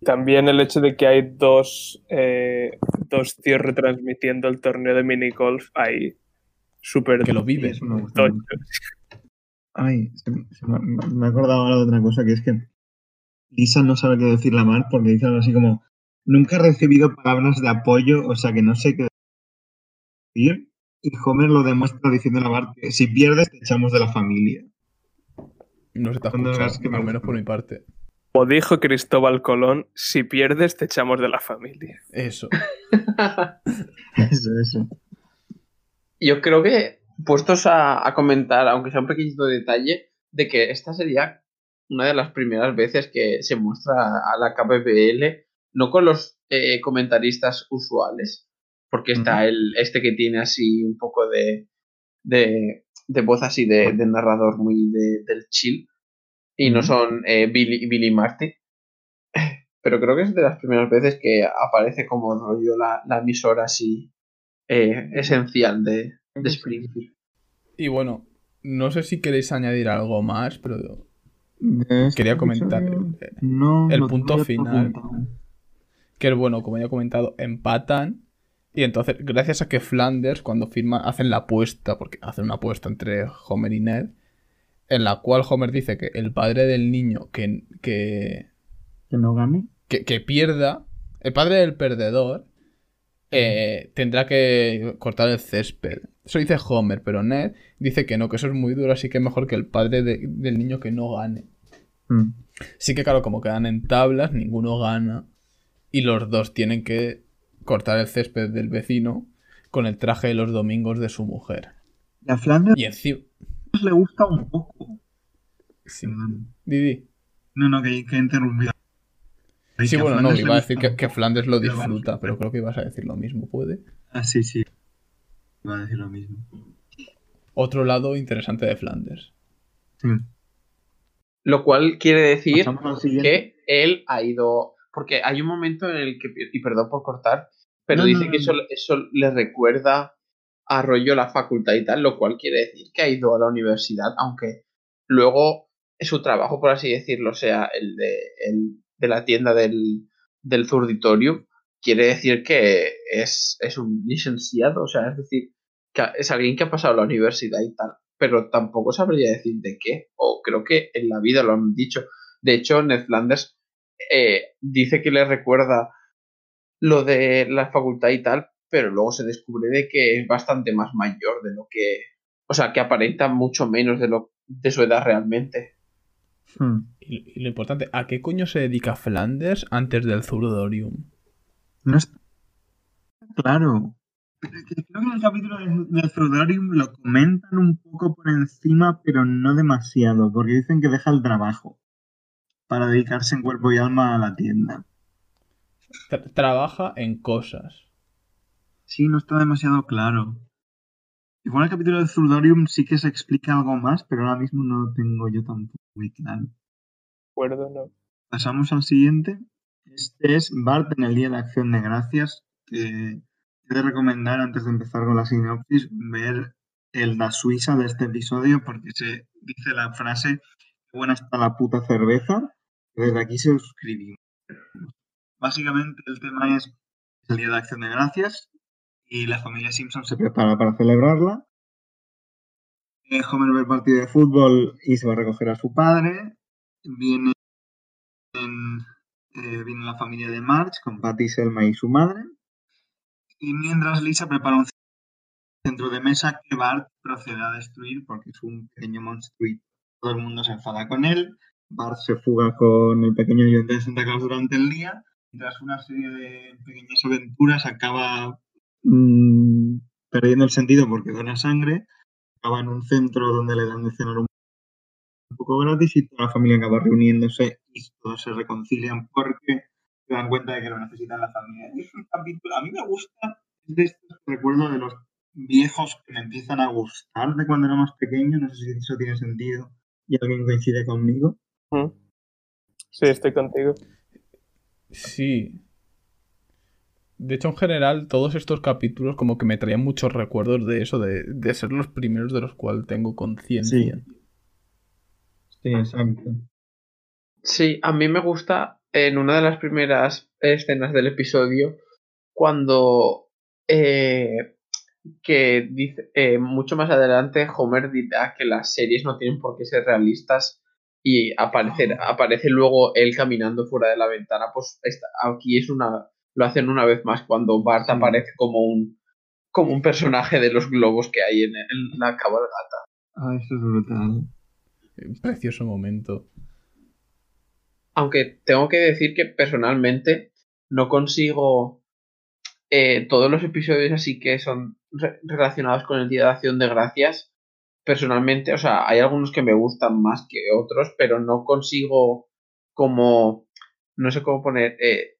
También el hecho de que hay dos, eh, dos tíos retransmitiendo el torneo de minigolf ahí. Súper Que lo Sí, vive. eso me gusta tocho. mucho. Ay, se me, se me- me he acordado ahora de otra cosa, que es que Lisa no sabe qué decirle a Mark porque dice algo así como nunca he recibido palabras de apoyo, o sea que no sé qué decir. Y Homer lo demuestra diciendo a Mark que si pierdes te echamos de la familia. No se te me al menos por mi parte. Como dijo Cristóbal Colón, si pierdes te echamos de la familia. Eso. [laughs] Eso, eso. Yo creo que, puestos a, a comentar, aunque sea un pequeñito detalle, de que esta sería una de las primeras veces que se muestra a la KPPL, no con los eh, comentaristas usuales, porque está el este que tiene así un poco de, de, de voz así de, de narrador muy de- del chill, y no son eh, Billy, Billy Marty. Pero creo que es de las primeras veces que aparece como rollo la, la emisora así eh, esencial de, de Springfield. Y bueno, no sé si queréis añadir algo más, pero De Quería comentar, eh, no, el punto final. apuntado. que bueno, como ya he comentado, empatan. Y entonces, gracias a que Flanders, cuando firma, hacen la apuesta, porque hacen una apuesta entre Homer y Ned, en la cual Homer dice que el padre del niño que, que, Que no gane. que, que pierda, el padre del perdedor, eh, tendrá que cortar el césped. Eso dice Homer, pero Ned dice que no, que eso es muy duro, así que mejor que el padre de- del niño que no gane. Mm. Sí que claro, como quedan en tablas, ninguno gana. Y los dos tienen que cortar el césped del vecino con el traje de los domingos de su mujer. Y a Flanders Y encima... le gusta un poco. Sí. Perdón. Didi. No, no, que, que he interrumpido. Sí, bueno, no, iba a decir que, que. Flanders lo disfruta, pero creo que ibas a decir lo mismo, ¿puede? Ah, sí, sí. Iba a decir lo mismo. Otro lado interesante de Flanders. Sí. Lo cual quiere decir que él ha ido. Porque hay un momento en el que. Y perdón por cortar, pero No, dice no, que eso, eso le recuerda a rollo la facultad y tal, lo cual quiere decir que ha ido a la universidad, aunque luego su trabajo, por así decirlo, sea el de, el de la tienda del, del zurditorium, quiere decir que es, es un licenciado, o sea, es decir, que es alguien que ha pasado la universidad y tal, pero tampoco sabría decir de qué, o creo que en la vida lo han dicho. De hecho, Ned Flanders eh, dice que le recuerda lo de la facultad y tal, pero luego se descubre de que es bastante más mayor de lo que, o sea, que aparenta mucho menos de lo de su edad realmente. Hmm. Y, y lo importante, ¿a qué coño se dedica Flanders antes del Zurdorium? No está claro. Pero es que Creo que en el capítulo de, de Zurdorium lo comentan un poco por encima, pero no demasiado, porque dicen que deja el trabajo para dedicarse en cuerpo y alma a la tienda. Tra- trabaja en cosas. Sí, no está demasiado claro. Igual el capítulo de Zurdorium sí que se explica algo más, pero ahora mismo no lo tengo yo tampoco muy claro. acuerdo, no. Pasamos al siguiente. Este es Bart en el Día de Acción de Gracias, que he de recomendar antes de empezar con la sinopsis ver el La Suiza de este episodio porque se dice la frase "Qué buena está la puta cerveza. Desde aquí se suscribimos. Básicamente el tema es el Día de Acción de Gracias y la familia Simpson se prepara para celebrarla. Eh, Homer ve el partido de fútbol y se va a recoger a su padre. Viene, en- eh, viene la familia de Marge con Patty, Selma y su madre. Y mientras Lisa prepara un centro de mesa que Bart procede a destruir porque es un pequeño monstruito. Todo el mundo se enfada con él. Bart se fuga con el pequeño ayudante de Santa Claus durante el día. Y tras una serie de pequeñas aventuras acaba mm, perdiendo el sentido porque dona sangre. Acaba en un centro donde le dan de cenar un poco gratis y toda la familia acaba reuniéndose y todos se reconcilian porque se dan cuenta de que lo necesitan la familia. Es un capítulo, a mí me gusta, es de estos que recuerdo de los viejos que me empiezan a gustar de cuando era más pequeño, no sé si eso tiene sentido y alguien coincide conmigo. Mm. Sí, estoy contigo. Sí. De hecho, en general, todos estos capítulos como que me traían muchos recuerdos de eso, de, de ser los primeros de los cuales tengo conciencia. Sí, exacto. Sí, a mí me gusta en una de las primeras escenas del episodio cuando eh, que dice eh, mucho más adelante Homer dirá que las series no tienen por qué ser realistas y aparecer, aparece luego él caminando fuera de la ventana, pues esta- aquí es una lo hacen una vez más cuando Bart Sí. aparece como un como un personaje de los globos que hay en, en la cabalgata. Ah, eso es brutal. Un precioso momento. Aunque tengo que decir que personalmente no consigo eh, todos los episodios así que son re- relacionados con el Día de Acción de Gracias. Personalmente, o sea, hay algunos que me gustan más que otros, pero no consigo como, no sé cómo poner, eh,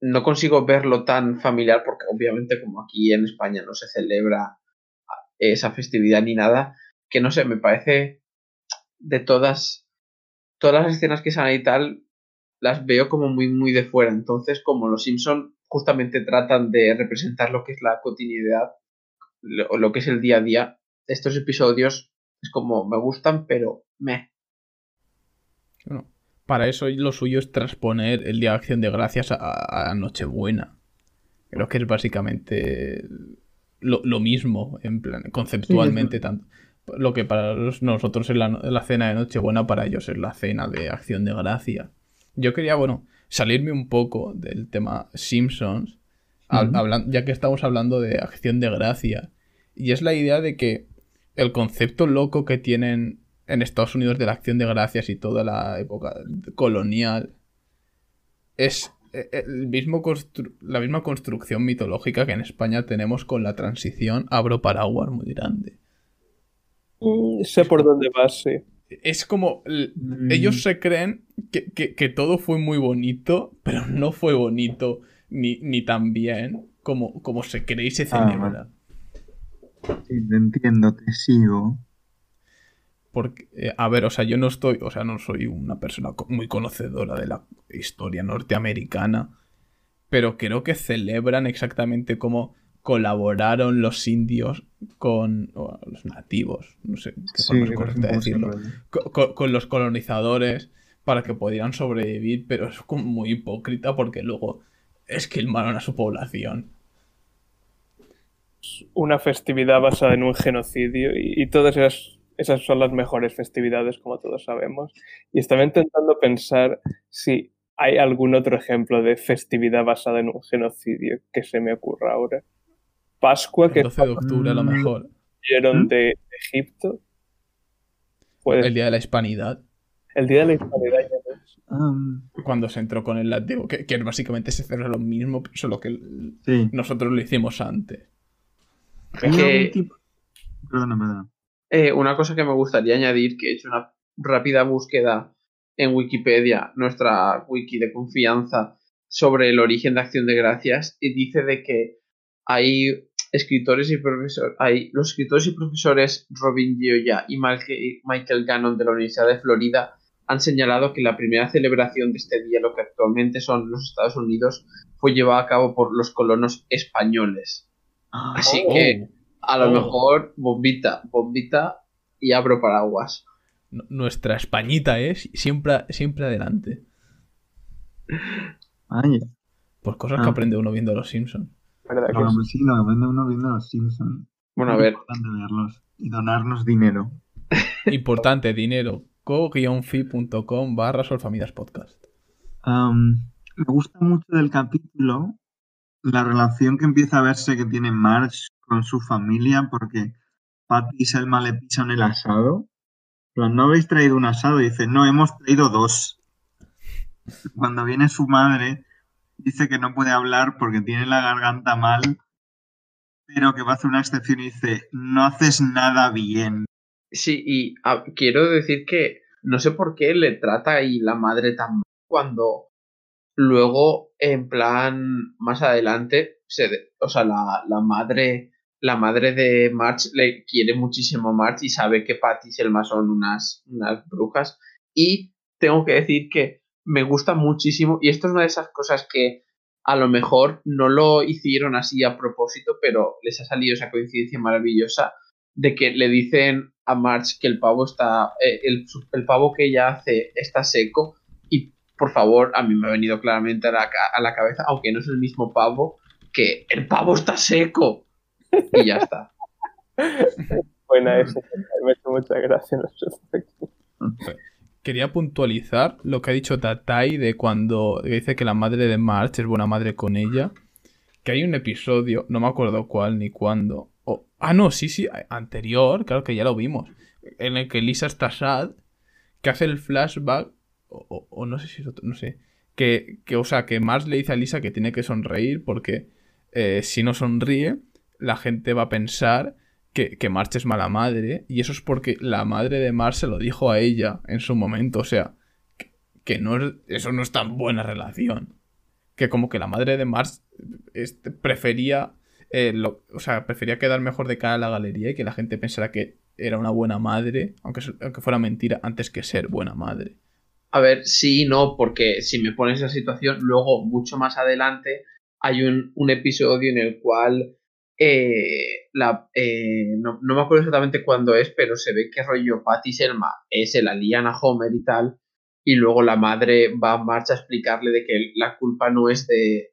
no consigo verlo tan familiar porque obviamente como aquí en España no se celebra esa festividad ni nada, que no sé, me parece de todas todas las escenas que salen y tal las veo como muy muy de fuera entonces como los Simpson justamente tratan de representar lo que es la cotidianidad lo, lo que es el día a día estos episodios es como me gustan pero me Bueno, para eso lo suyo es transponer el Día de Acción de Gracias a, a Nochebuena. Creo que es básicamente lo, lo mismo, en plan, conceptualmente tanto. Lo que para nosotros es la, la cena de Nochebuena, para ellos es la cena de Acción de Gracia. Yo quería, bueno, salirme un poco del tema Simpsons, ya que estamos hablando de Acción de Gracia. Y es la idea de que el concepto loco que tienen en Estados Unidos de la acción de gracias y toda la época colonial es eh, el mismo la misma construcción mitológica que en España tenemos con la transición abro paraguas muy grande. Mm, sé por dónde vas, sí. Es como Mm. ellos se creen que, que- que todo fue muy bonito, pero no fue bonito ni, ni tan bien como, como se cree y se Ah. celebra. Sí, te entiendo, te sigo. Porque, eh, a ver, o sea, yo no estoy, o sea, no soy una persona muy conocedora de la historia norteamericana, pero creo que celebran exactamente cómo colaboraron los indios con los nativos, no sé qué forma es creo que correcta decirlo, con, los colonizadores para que pudieran sobrevivir, pero es como muy hipócrita porque luego esquilmaron a su población. Una festividad basada en un genocidio y, y todas esas, esas son las mejores festividades, como todos sabemos. Y estaba intentando pensar si hay algún otro ejemplo de festividad basada en un genocidio que se me ocurra ahora. Pascua, que El 12 de octubre a lo mejor, vieron ¿Mm? de Egipto. El Día de la Hispanidad. el día de la hispanidad ya ves. Ah, cuando se entró con el látigo, que, que básicamente se celebra lo mismo, solo que sí. nosotros lo hicimos antes. ¿Hay que- tipo-. Eh, una cosa que me gustaría añadir, que he hecho una rápida búsqueda en Wikipedia, nuestra wiki de confianza, sobre el origen de Acción de Gracias, y dice de que hay escritores y profesores, hay los escritores y profesores Robin Gioia y Michael Michael Gannon de la Universidad de Florida han señalado que la primera celebración de este día, lo que actualmente son los Estados Unidos, fue llevada a cabo por los colonos españoles. Así Oh. que a lo Oh. mejor bombita, bombita y abro paraguas. N- Nuestra Españita es siempre, siempre adelante. Vaya. Por cosas Ah. que aprende uno viendo a los Simpsons. ¿Verdad que Lo sí? que sí, lo que aprende uno viendo los Simpsons. Bueno, a ver, importante verlos y donarnos dinero. [laughs] Importante, dinero. co-fi.com barra solfamidaspodcast. Am, me gusta mucho del capítulo la relación que empieza a verse que tiene Marge con su familia, porque Patty y Selma le pisan el asado. Plan, ¿No habéis traído un asado? Y dice, no, hemos traído dos. Cuando viene su madre, dice que no puede hablar porque tiene la garganta mal, pero que va a hacer una excepción y dice, no haces nada bien. sí, y ah, quiero decir que no sé por qué le trata ahí la madre tan mal cuando luego, en plan, más adelante, se, o sea, la, la madre, la madre de March le quiere muchísimo a March y sabe que Patty y Selma son unas, unas brujas. Y tengo que decir que me gusta muchísimo, y esto es una de esas cosas que a lo mejor no lo hicieron así a propósito, pero les ha salido esa coincidencia maravillosa de que le dicen a March que el pavo está, eh, el, el pavo que ella hace está seco y por favor, a mí me ha venido claramente a la, a la cabeza, aunque no es el mismo pavo, que el pavo está seco. Y ya está. [laughs] Buena esa. Me ha hecho mucha gracia en los efectos. Quería puntualizar lo que ha dicho Tatai de cuando dice que la madre de March es buena madre con ella. Que hay un episodio, no me acuerdo cuál ni cuándo. o- ah, no, sí, sí, anterior, claro que ya lo vimos. En el que Lisa está sad, que hace el flashback, o, o- no sé si es otro, no sé. Que, que, o sea, que Marge le dice a Lisa que tiene que sonreír porque eh, si no sonríe, la gente va a pensar que, que Marge es mala madre. Y eso es porque la madre de Marge se lo dijo a ella en su momento. O sea, que, no es, eso no es tan buena relación. Que como que la madre de Marge este, prefería. eh, lo- o sea, prefería quedar mejor de cara a la galería y que la gente pensara que era una buena madre, aunque, aunque fuera mentira, antes que ser buena madre. A ver, sí, no, porque si me pones esa situación, luego, mucho más adelante, hay un, un episodio en el cual eh, eh, no, no me acuerdo exactamente cuándo es, pero se ve que rollo Patty Selma eh, se la lían a Homer y tal, y luego la madre va a marcha a explicarle de que la culpa no es de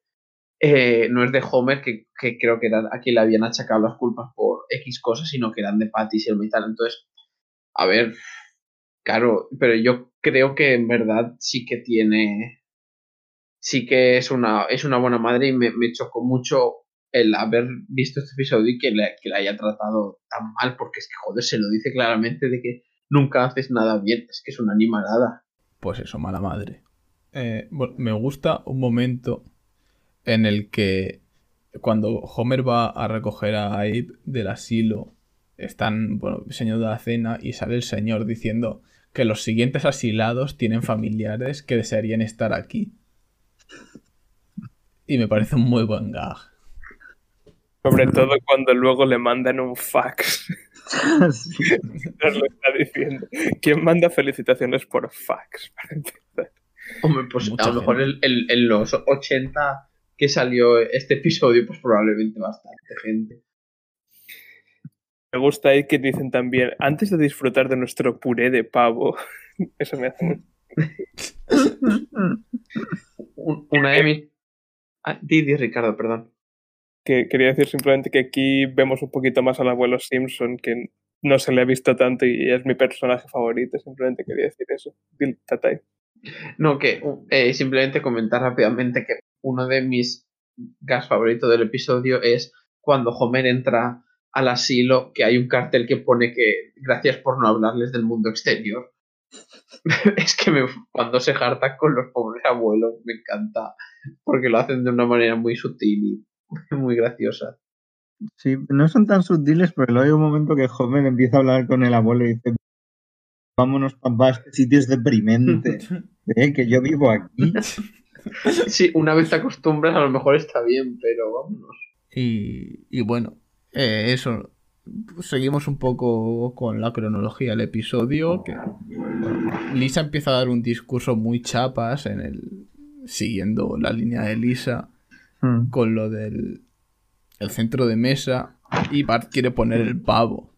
eh, no es de Homer, que, que creo que era a quien le habían achacado las culpas por X cosas, sino que eran de Patty Selma y tal. Entonces, a ver, Claro, pero yo creo que en verdad sí que tiene. Sí que es una, es una buena madre y me, me chocó mucho el haber visto este episodio y que le, que haya tratado tan mal, porque es que, joder, se lo dice claramente de que nunca haces nada bien, es que es una animalada. Pues eso, mala madre. Eh, me gusta un momento en el que cuando Homer va a recoger a Abe del asilo, están, bueno, enseñando la cena y sale el señor diciendo que los siguientes asilados tienen familiares que desearían estar aquí. Y me parece un muy buen gag. Sobre todo cuando luego le mandan un fax. Sí. [laughs] [laughs] Nos lo está diciendo. ¿Quién manda felicitaciones por fax? [laughs] Hombre, pues Mucha a lo mejor en, en- en los 80 que salió este episodio, pues probablemente bastante gente. Me gusta ahí que dicen también, antes de disfrutar de nuestro puré de pavo, eso me hace Una de mis. Ah, di, di, Ricardo, perdón. Que quería decir simplemente que aquí vemos un poquito más al abuelo Simpson, que no se le ha visto tanto y es mi personaje favorito. Simplemente quería decir eso. No, que eh, simplemente comentar rápidamente que uno de mis gas favoritos del episodio es cuando Homer entra al asilo, que hay un cartel que pone que gracias por no hablarles del mundo exterior. [laughs] es que cuando se jarta con los pobres abuelos me encanta, porque lo hacen de una manera muy sutil y [laughs] muy graciosa. Sí, no son tan sutiles, pero luego hay un momento que Homer empieza a hablar con el abuelo y dice, vámonos papá, este sitio es deprimente, [laughs] ¿eh? que yo vivo aquí. [laughs] Sí, una vez te acostumbras a lo mejor está bien, pero vámonos. Y, y bueno, eh, eso. Seguimos un poco con la cronología del episodio. Que, bueno, Lisa empieza a dar un discurso muy chapas en el. siguiendo la línea de Lisa. Hmm. con lo del el centro de mesa y Bart quiere poner el pavo.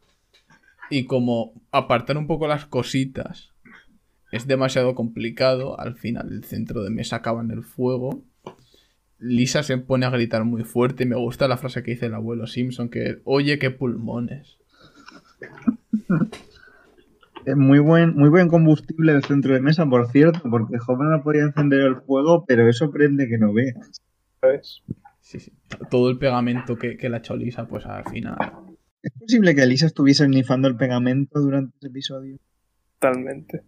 Y como apartar un poco las cositas es demasiado complicado, al final el centro de mesa acaba en el fuego Lisa se pone a gritar muy fuerte. Me gusta la frase que dice el abuelo Simpson, que oye qué pulmones. Muy buen, muy buen combustible el centro de mesa, por cierto, porque Homer no podía encender el fuego, pero eso prende que no ve. ¿Sabes? Sí, sí. Todo el pegamento que, que le ha hecho Lisa, pues al final. ¿Es posible que Lisa estuviese snifando el pegamento durante ese episodio? Totalmente.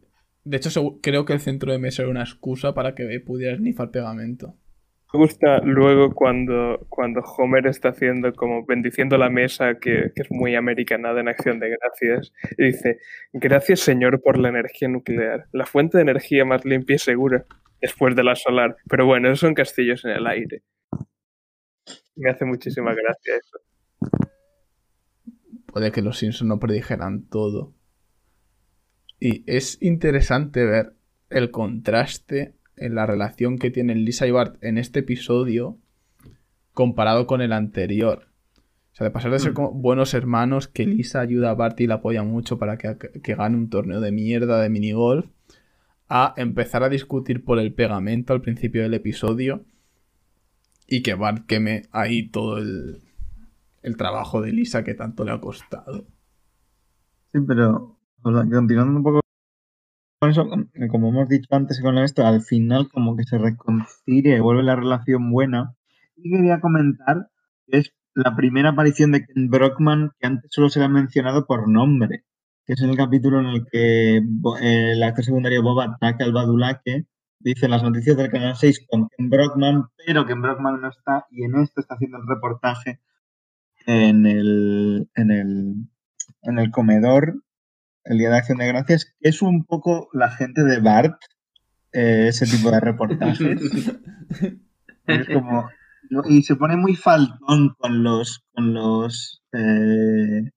De hecho, creo que el centro de mesa era una excusa para que pudiera snifar pegamento. Me gusta luego cuando, cuando Homer está haciendo como bendiciendo la mesa, que, que es muy americanada en acción de gracias, y dice, gracias señor por la energía nuclear, la fuente de energía más limpia y segura después de la solar. Pero bueno, esos son castillos en el aire. Me hace muchísima gracia eso. Puede que los Simpsons no predijeran todo. Y es interesante ver el contraste en la relación que tienen Lisa y Bart en este episodio comparado con el anterior. O sea, de pasar de ser como buenos hermanos, que Lisa ayuda a Bart y la apoya mucho para que, que gane un torneo de mierda de minigolf, a empezar a discutir por el pegamento al principio del episodio y que Bart queme ahí todo el, el trabajo de Lisa que tanto le ha costado. Sí, pero continuando un poco con eso, como hemos dicho antes con esto, al final como que se reconcilia y vuelve la relación buena. Y quería comentar que es la primera aparición de Ken Brockman que antes solo se le ha mencionado por nombre, que es en el capítulo en el que Bo- eh, el actor secundario Bob ataca al Badulaque, dice las noticias del Canal 6 con Ken Brockman, pero Ken Brockman no está y en esto está haciendo el reportaje en el, en el, en el comedor el Día de Acción de Gracias, que es un poco la gente de Bart, eh, ese tipo de reportajes. [laughs] Es como, y se pone muy faltón con los, con los eh,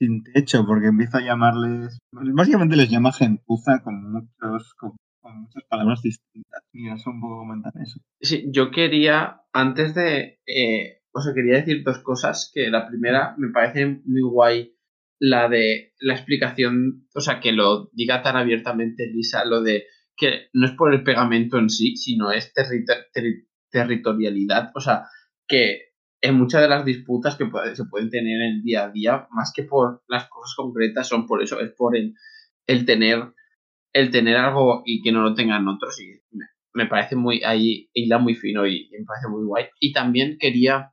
sin techo, porque empieza a llamarles, básicamente les llama gentuza con muchos, con, muchas palabras distintas. Mira, eso un poco comentar eso. Sí, yo quería, antes de, eh, o sea, quería decir dos cosas, que la primera me parece muy guay la de la explicación, o sea, que lo diga tan abiertamente Lisa, lo de que no es por el pegamento en sí, sino es territo- terri- territorialidad, o sea, que en muchas de las disputas que se pueden tener en el día a día, más que por las cosas concretas, son por eso, es por el, el tener el tener algo y que no lo tengan otros. Y me, me parece muy ahí hila muy fino y, y me parece muy guay. Y también quería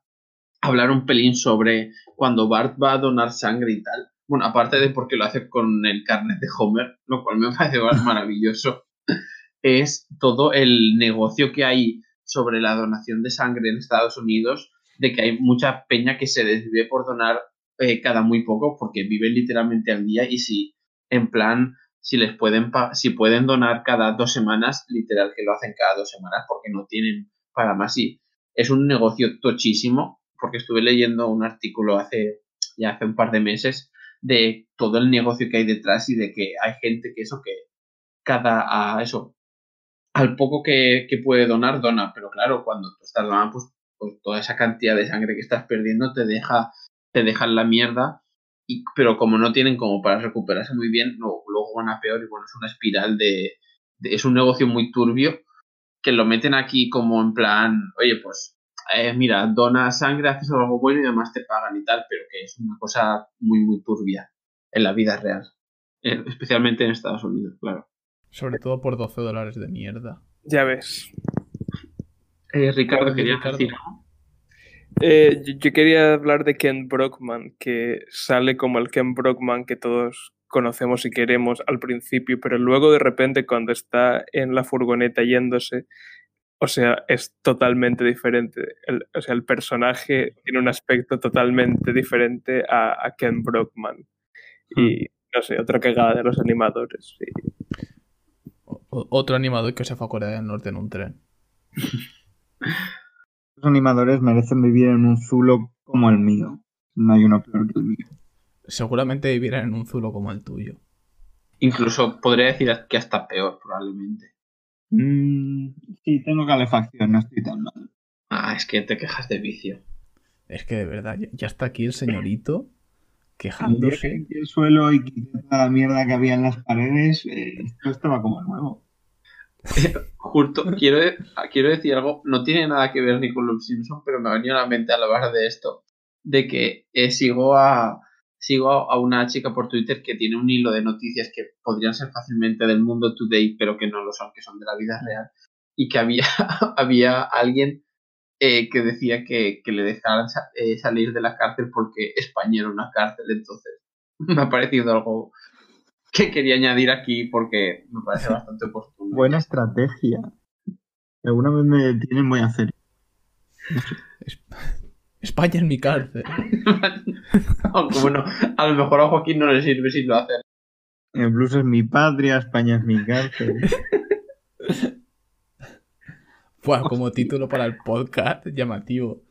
hablar un pelín sobre cuando Bart va a donar sangre y tal. Bueno aparte de porque lo hace con el carnet de Homer lo cual me [laughs] parece maravilloso es todo el negocio que hay sobre la donación de sangre en Estados Unidos de que hay mucha peña que se desvive por donar eh, cada muy poco porque viven literalmente al día y si en plan si les pueden si pueden donar cada dos semanas literal que lo hacen cada dos semanas porque no tienen para más. Y es un negocio tochísimo porque estuve leyendo un artículo hace ya hace un par de meses de todo el negocio que hay detrás y de que hay gente que eso que cada a eso al poco que, que puede donar dona. Pero claro cuando tú estás donando pues, pues toda esa cantidad de sangre que estás perdiendo te deja te deja en la mierda y, pero como no tienen como para recuperarse muy bien, no, luego van a peor y bueno, es una espiral de, de- Es un negocio muy turbio que lo meten aquí como en plan, oye, pues eh, mira, dona sangre, haces algo bueno y además te pagan y tal, pero que es una cosa muy, muy turbia en la vida real. Eh, especialmente en Estados Unidos, claro. Sobre todo por 12 dólares de mierda. Ya ves. Eh, Ricardo, quería Ricardo. decir Eh, yo, yo quería hablar de Ken Brockman, que sale como el Ken Brockman que todos conocemos y queremos al principio, pero luego de repente cuando está en la furgoneta yéndose, o sea, es totalmente diferente. El- o sea, el personaje tiene un aspecto totalmente diferente a, a Ken Brockman. Y no sé, otra cagada de los animadores. otro animador que se fue a Corea del Norte en un tren. [laughs] Los animadores merecen vivir en un zulo como el mío. No hay uno peor que el mío. Seguramente vivirán en un zulo como el tuyo. Incluso podría decir que hasta peor, probablemente. Mm, sí, tengo calefacción, no estoy tan mal. Ah, es que te quejas de vicio. Es que de verdad, ya- está aquí el señorito [laughs] quejándose. que el suelo y quité toda la mierda que había en las paredes, eh, esto estaba como nuevo. [laughs] Justo, quiero, quiero decir algo, no tiene nada que ver ni con los Simpsons, pero me ha venido a la mente al hablar de esto, de que eh, sigo a sigo a una chica por Twitter que tiene un hilo de noticias que podrían ser fácilmente del mundo today, pero que no lo son, que son de la vida real, y que había, [laughs] había alguien eh, que decía que, que le dejaran eh, salir de la cárcel porque España era una cárcel, entonces [laughs] me ha parecido algo que quería añadir aquí porque me parece bastante oportuno. Buena estrategia. Alguna vez me detienen, voy a hacer. Es- España es mi cárcel. [laughs] Aunque bueno, a lo mejor a Joaquín no le sirve si lo hace. El blues es mi patria, España es mi cárcel. Buah, como título para el podcast, llamativo.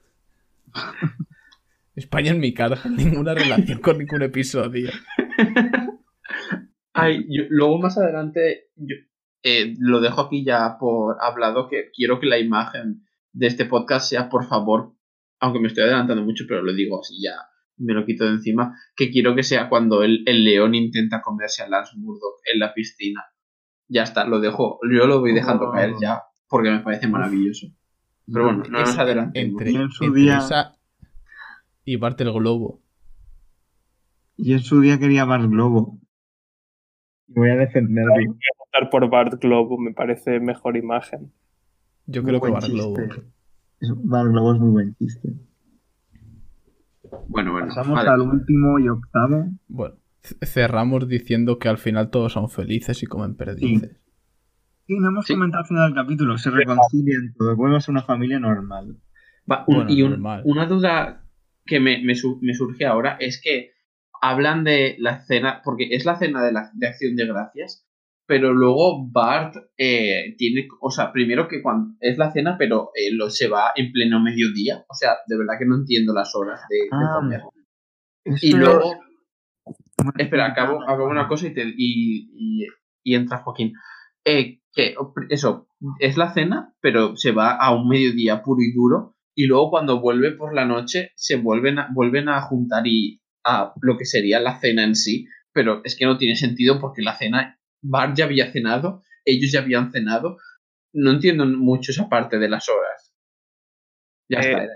España es mi cárcel, ninguna relación con ningún episodio. [laughs] Ay, yo- luego más adelante yo, eh, lo dejo aquí ya por hablado que quiero que la imagen de este podcast sea, por favor, aunque me estoy adelantando mucho, pero lo digo así ya, me lo quito de encima, que quiero que sea cuando el, el león intenta comerse a Lance Murdoch en la piscina. Ya está, lo dejo, yo lo voy dejando Oh. caer ya, porque me parece maravilloso. Pero bueno, no nos Es adelantemos. Entre, en su entre día- esa y Bart el Globo. Y en su día quería Bar Globo. Y voy a defenderlo. Votar por Bart Globo me parece mejor imagen. Yo Muy creo que Bart Globo. chiste. Es- Bar Globo es muy buen chiste. Bueno, bueno. Pasamos vale. al último y octavo. Bueno, cerramos diciendo que al final todos son felices y comen perdices. Sí, no hemos Sí. comentado al final del capítulo. Se reconcilian todos. Vuelve a ser una familia normal. Va, un- Bueno, y un- normal. una duda que me, me su- me surge ahora es que hablan de la cena, porque es la cena de, la, de acción de gracias, pero luego Bart eh, tiene, o sea, primero que cuando es la cena, pero eh, lo, se va en pleno mediodía, o sea, de verdad que no entiendo las horas de, de Ah, comer. Y luego, es- espera, acabo, acabo una cosa y, te, y, y- y entra Joaquín. Eh, que eso, es la cena, pero se va a un mediodía puro y duro. Y luego cuando vuelve por la noche, se vuelven a, vuelven a juntar y a lo que sería la cena en sí. Pero es que no tiene sentido porque la cena, Bart ya había cenado, ellos ya habían cenado. No entiendo mucho esa parte de las horas. Ya Eh, está. era-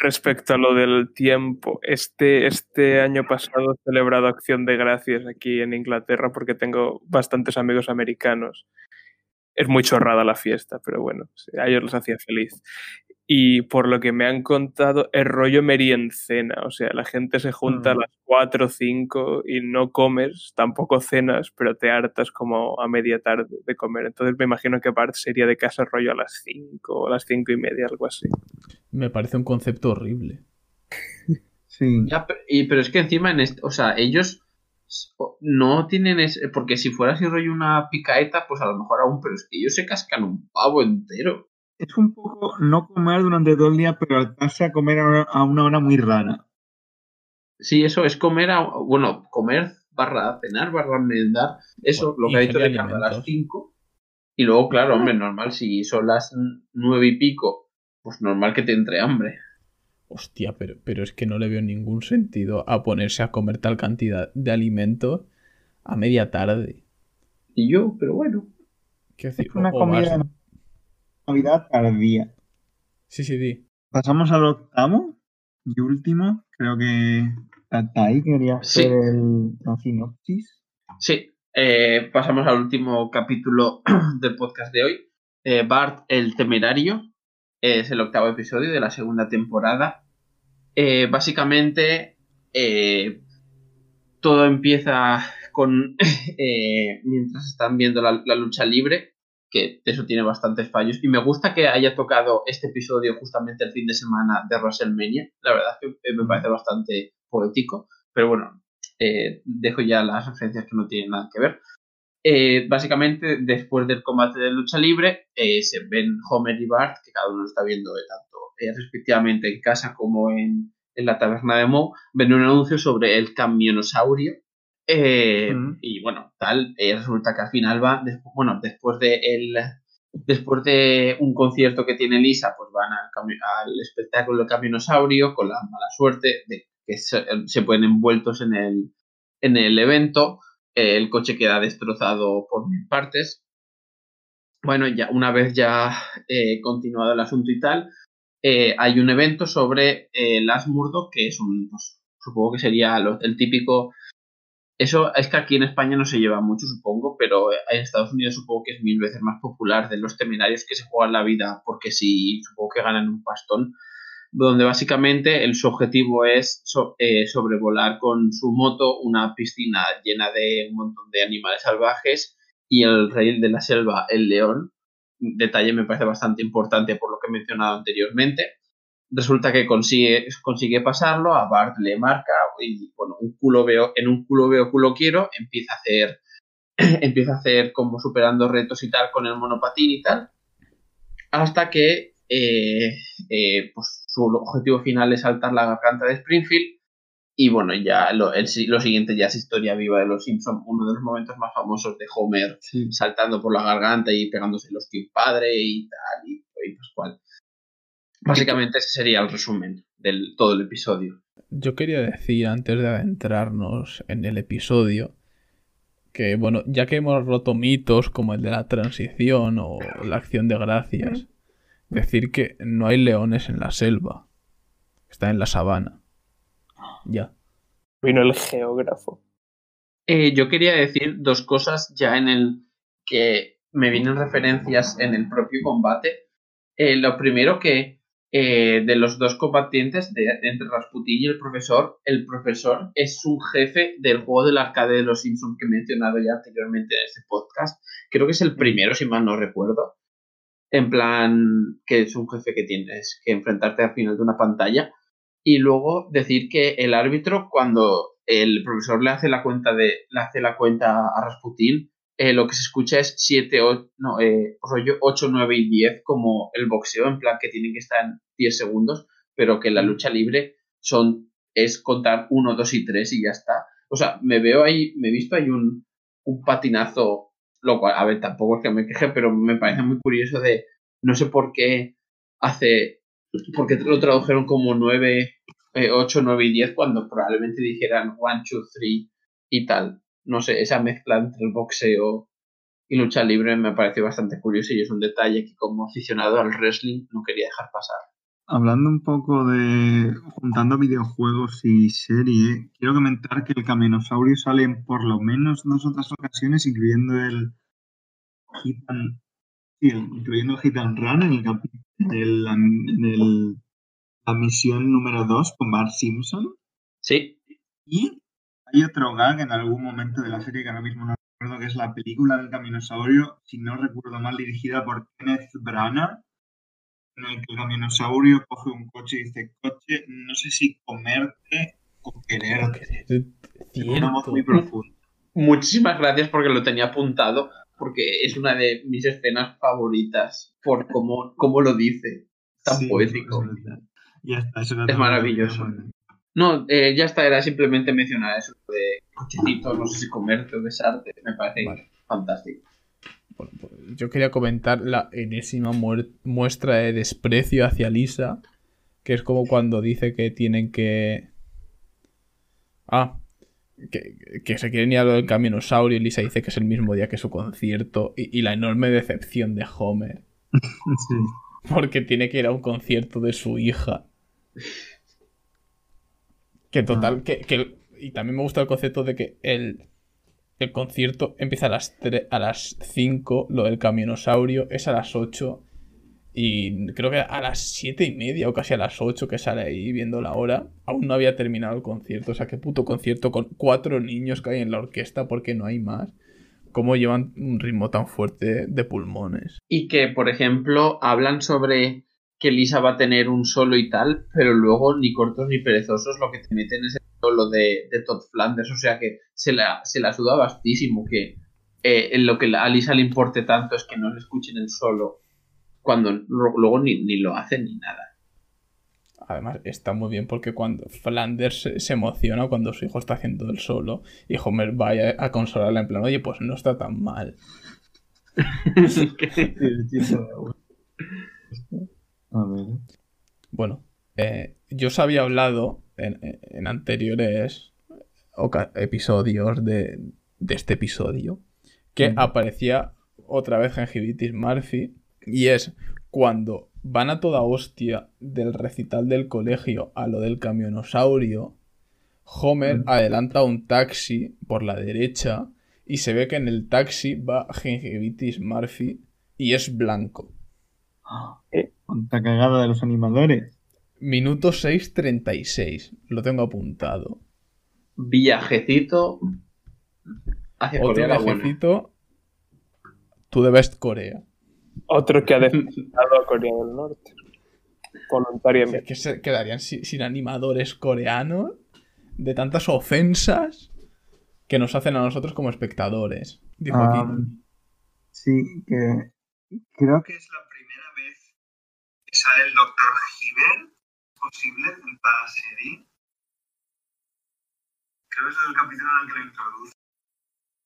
Respecto a lo del tiempo, este, este año pasado he celebrado Acción de Gracias aquí en Inglaterra porque tengo bastantes amigos americanos. Es muy chorrada la fiesta, pero bueno, a ellos les hacía feliz. Y por lo que me han contado, es rollo meriencena. O sea, la gente se junta a Mm. las 4 o 5 y no comes, tampoco cenas, pero te hartas como a media tarde de comer. Entonces me imagino que Bart sería de casa rollo a las 5 o a las 5 y media, algo así. Me parece un concepto horrible. Sí. Ya, pe- y, pero es que encima, en este, o sea, ellos no tienen ese, porque si fuera así rollo una picaeta, pues a lo mejor aún, pero es que ellos se cascan un pavo entero. Es un poco no comer durante todo el día, pero alcanza a comer a una, a una hora muy rara. Sí, eso es comer, a, bueno, comer barra cenar, barra merendar, eso, Bueno, lo que ha dicho Ricardo, a las alimentos. 5. Y luego, claro, hombre, normal, si son las nueve y pico, pues normal que te entre hambre. Hostia, pero, pero es que no le veo ningún sentido a ponerse a comer tal cantidad de alimento a media tarde. Y yo, pero bueno. Decir, Es una o- o comida vas- Navidad tardía. Sí, sí, di. Pasamos al octavo y último. Creo que Tatai quería Sí. hacer el, la sinopsis. Sí, eh, pasamos al último capítulo [clears throat] del podcast de hoy. Eh, Bart el Temerario es el octavo episodio de la segunda temporada. Eh, básicamente, eh, todo empieza con [laughs] eh, mientras están viendo la, la lucha libre, que eso tiene bastantes fallos. Y me gusta que haya tocado este episodio justamente el fin de semana de WrestleMania. La verdad es que me parece bastante poético. Pero bueno, eh, dejo ya las referencias que no tienen nada que ver. Eh, básicamente, después del combate de lucha libre, eh, se ven Homer y Bart, que cada uno está viendo de tanto eh, respectivamente en casa como en, en la taberna de Moe, ven un anuncio sobre el camionosaurio. Eh. Y bueno, tal, eh, resulta que al final va, despu- bueno, después de el, después de un concierto que tiene Lisa, pues van al, espectáculo del camionosaurio con la mala suerte de que se, se ponen envueltos en el, en el evento. Eh, el coche queda destrozado por mil partes. bueno, ya una vez ya continuado el asunto y tal, hay un evento sobre Las Murdoch, que es un, pues, supongo que sería lo- el típico... Eso es que aquí en España no se lleva mucho, supongo, pero en Estados Unidos supongo que es mil veces más popular de los temerarios que se juegan la vida, porque si supongo que ganan un pastón, donde básicamente el, su objetivo es so- eh, sobrevolar con su moto una piscina llena de un montón de animales salvajes y el rey de la selva, el león, detalle me parece bastante importante por lo que he mencionado anteriormente, resulta que consigue, consigue pasarlo, a Bart le marca y bueno, un culo veo, en un culo veo, culo quiero, empieza a hacer [clears throat] empieza a hacer como superando retos y tal con el monopatín y tal, hasta que eh, eh, pues su objetivo final es saltar la garganta de Springfield y bueno, ya lo, el lo siguiente ya es historia viva de los Simpsons, uno de los momentos más famosos de Homer Sí. saltando por la garganta y pegándose los que un padre y tal, y, y pues cual. Básicamente ese sería el resumen del todo el episodio. Yo quería decir, antes de adentrarnos en el episodio, que bueno, ya que hemos roto mitos como el de la transición o la acción de gracias, decir que no hay leones en la selva. Está en la sabana. Ya. Vino el geógrafo. Eh, yo quería decir dos cosas ya en el que me vienen referencias en el propio combate. Eh, lo primero que eh, de los dos combatientes, de, entre Rasputin y el profesor, el profesor es un jefe del juego del arcade de los Simpsons que he mencionado ya anteriormente en este podcast. Creo que es el primero, si mal no recuerdo. En plan, que es un jefe que tienes que enfrentarte al final de una pantalla. Y luego decir que el árbitro, cuando el profesor le hace la cuenta de le hace la cuenta a Rasputin, eh, lo que se escucha es 7, 8, no, eh, rollo 8, 9 y 10 como el boxeo, en plan que tienen que estar en 10 segundos, pero que la lucha libre son es contar 1, 2 y 3 y ya está. O sea, me veo ahí, me he visto ahí un, un patinazo, lo cual, a ver, tampoco es que me queje, pero me parece muy curioso de, no sé por qué hace, porque lo tradujeron como 9, eh, 8, 9 y 10 cuando probablemente dijeran 1, 2, 3 y tal. No sé, esa mezcla entre el boxeo y lucha libre me pareció bastante curioso y es un detalle que como aficionado al wrestling no quería dejar pasar. Hablando un poco de. juntando videojuegos y serie, quiero comentar que el Caminosaurio sale en por lo menos dos otras ocasiones, incluyendo el Hit and, sí, incluyendo el Hit and Run en, el, el- en el- la misión número 2 con Bart Simpson. Sí, Y hay otro gag en algún momento de la serie que ahora mismo no recuerdo, que es la película del Caminosaurio, si no recuerdo mal, dirigida por Kenneth Branagh, en el que el Caminosaurio coge un coche y dice, coche, no sé si comerte o quererte. Una voz muy profunda. muchísimas gracias porque lo tenía apuntado, porque es una de mis escenas favoritas por cómo, cómo lo dice. Tan Sí, poético. es. Ya está, eso Es maravilloso. No, eh, ya está, era simplemente mencionar eso de cochecito, no sé si comerte o besarte, me parece Vale. fantástico. Bueno, pues yo quería comentar la enésima muestra de desprecio hacia Lisa, que es como cuando dice que tienen que... Ah, que, que se quieren ir a lo del caminosaurio y Lisa dice que es el mismo día que su concierto y, y la enorme decepción de Homer, [laughs] Sí. porque tiene que ir a un concierto de su hija. Que total, que, que- Y también me gusta el concepto de que el, el concierto empieza a las, tre- a las 5, lo del camionosaurio es a las 8. Y creo que a las 7 y media o casi a las 8 que sale ahí viendo la hora, aún no había terminado el concierto. O sea, qué puto concierto con cuatro niños que hay en la orquesta porque no hay más. ¿Cómo llevan un ritmo tan fuerte de pulmones? Y que, por ejemplo, hablan sobre que Lisa va a tener un solo y tal, pero luego ni cortos ni perezosos lo que te meten es el solo de, de Todd Flanders, o sea que se la, se la suda bastísimo, que eh, en lo que a Lisa le importe tanto es que no le escuchen el solo, cuando luego ni, ni lo hacen ni nada. Además, está muy bien porque cuando Flanders se, se emociona cuando su hijo está haciendo el solo y Homer va a, a consolarla en plan, oye, pues no está tan mal. [laughs] [laughs] A ver. Bueno, eh, yo os había hablado en, en anteriores episodios de, de este episodio que Mm. aparecía otra vez Gengivitis Murphy, y es cuando van a toda hostia del recital del colegio a lo del camionosaurio, Homer adelanta un taxi por la derecha y se ve que en el taxi va Gengivitis Murphy y es blanco. Cuánta cagada de los animadores. Minuto 6.36. Lo tengo apuntado. Viajecito hacia Otro Corea la buena. viajecito. To the best Corea. Otro que ha [laughs] defendido a Corea del Norte. Es Voluntariamente. que se quedarían si- sin animadores coreanos de tantas ofensas que nos hacen a nosotros como espectadores. Dijo aquí. sí, que creo que es la el Doctor Hiver posible en la serie. Creo que es el capítulo en el que lo introduce.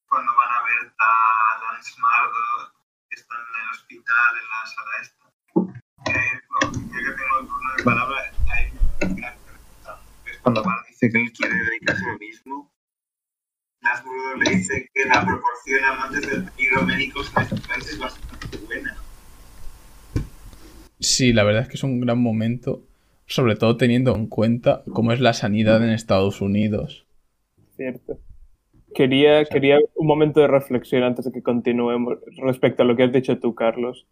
Cuando van a ver a Lance Mardo, que están en el hospital, en la sala esta. Eh, ya que tengo el turno de palabra, hay gran pregunta. Es cuando Bart dice que él quiere dedicarse a lo mismo. Mardo le dice que la proporción a amantes del peligro país es bastante buena. Sí, la verdad es que es un gran momento, sobre todo teniendo en cuenta cómo es la sanidad en Estados Unidos. Cierto. Quería, quería un momento de reflexión antes de que continuemos respecto a lo que has dicho tú, Carlos.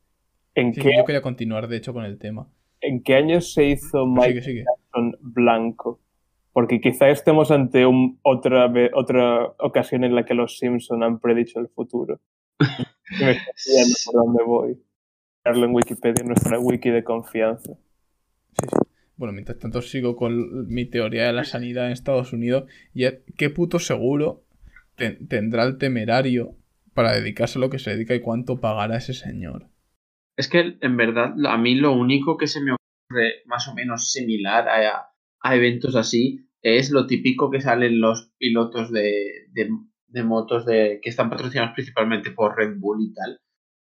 ¿En, Sí, qué, yo quería continuar, de hecho, con el tema. ¿En qué años se hizo Sigue, Mike sigue. Jackson blanco? Porque quizá estemos ante un, otra, otra ocasión en la que los Simpson han predicho el futuro. [laughs] Me estoy por dónde voy. Buscarlo en Wikipedia, nuestra wiki de confianza. Sí, sí. Bueno, mientras tanto sigo con mi teoría de la sanidad en Estados Unidos. Y es, ¿qué puto seguro ten- tendrá el temerario para dedicarse a lo que se dedica y cuánto pagará ese señor? Es que en verdad a mí lo único que se me ocurre más o menos similar a, a eventos así es lo típico que salen los pilotos de, de- de motos de, que están patrocinados principalmente por Red Bull y tal.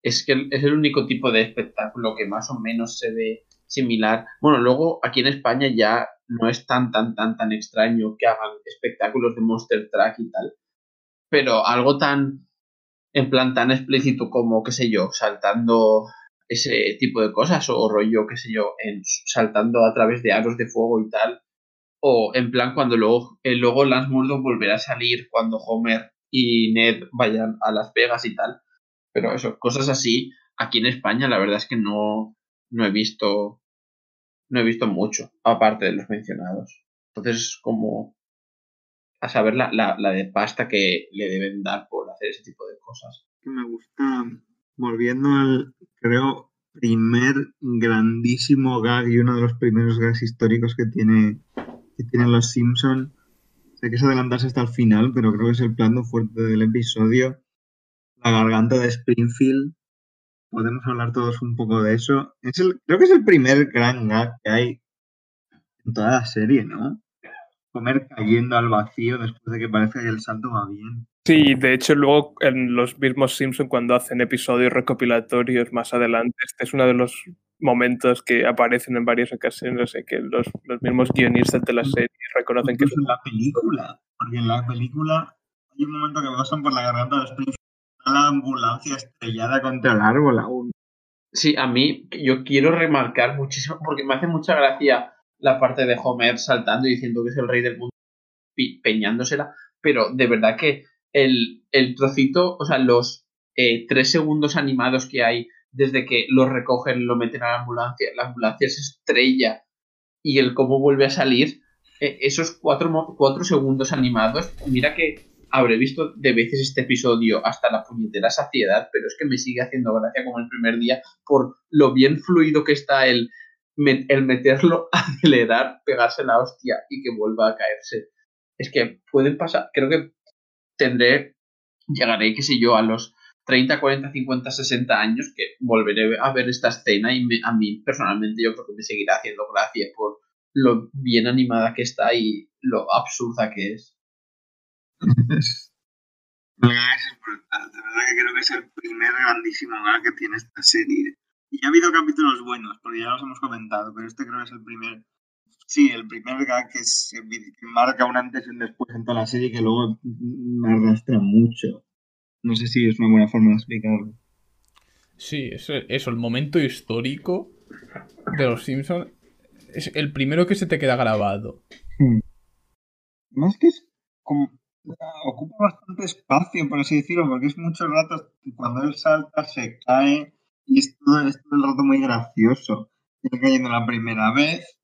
Es que es el único tipo de espectáculo que más o menos se ve similar. Bueno, luego aquí en España ya no es tan, tan, tan, tan extraño que hagan espectáculos de Monster Truck y tal. Pero algo tan, en plan tan explícito como, qué sé yo, saltando ese tipo de cosas o rollo, qué sé yo, saltando a través de aros de fuego y tal. O en plan cuando luego, eh, luego Lance Murdoch volverá a salir cuando Homer y Ned vayan a Las Vegas y tal. Pero eso, cosas así, aquí en España la verdad es que no, no he visto no he visto mucho, aparte de los mencionados. Entonces, como a saber la, la, la de pasta que le deben dar por hacer ese tipo de cosas. me gusta, volviendo al, creo, primer grandísimo gag y uno de los primeros gags históricos que tiene que tienen los Simpson. Sé que es adelantarse hasta el final, pero creo que es el plano fuerte del episodio. La garganta de Springfield. Podemos hablar todos un poco de eso. Es el, creo que es el primer gran gag que hay en toda la serie, ¿no? Comer cayendo al vacío después de que parece que el salto va bien. Sí, de hecho, luego en los mismos Simpson, cuando hacen episodios recopilatorios más adelante, este es uno de los momentos que aparecen en varias ocasiones en que los, los mismos guionistas de la serie reconocen que Incluso en la película, porque en la película hay un momento que pasan por la garganta de está la ambulancia estrellada contra el árbol aún. Sí, a mí yo quiero remarcar muchísimo, porque me hace mucha gracia la parte de Homer saltando y diciendo que es el rey del mundo, peñándosela, pero de verdad que el, el trocito, o sea, los eh, tres segundos animados que hay desde que lo recogen, lo meten a la ambulancia, la ambulancia se estrella y el cómo vuelve a salir, eh, esos cuatro, cuatro segundos animados, mira que habré visto de veces este episodio hasta la puñetera saciedad, pero es que me sigue haciendo gracia como el primer día por lo bien fluido que está el, el meterlo, [laughs] acelerar, pegarse la hostia y que vuelva a caerse. Es que pueden pasar, creo que tendré, llegaré, qué sé yo, a los 30, 40, 50, 60 años que volveré a ver esta escena y me- a mí personalmente yo creo que me seguirá haciendo gracia por lo bien animada que está y lo absurda que es. El gag es brutal, de verdad que creo que es el primer grandísimo gag que tiene esta serie. Y ha habido capítulos buenos, porque ya los hemos comentado, pero este creo que es el primer. Sí, el primer gag que, es- que marca un antes y un después en toda la serie que luego me arrastra mucho. No sé si es una buena forma de explicarlo. Sí, eso, eso, el momento histórico de los Simpsons es el primero que se te queda grabado. Más que es como ocupa bastante espacio, por así decirlo, porque es muchos ratos cuando él salta se cae y es todo, es todo el rato muy gracioso. Está cayendo la primera vez,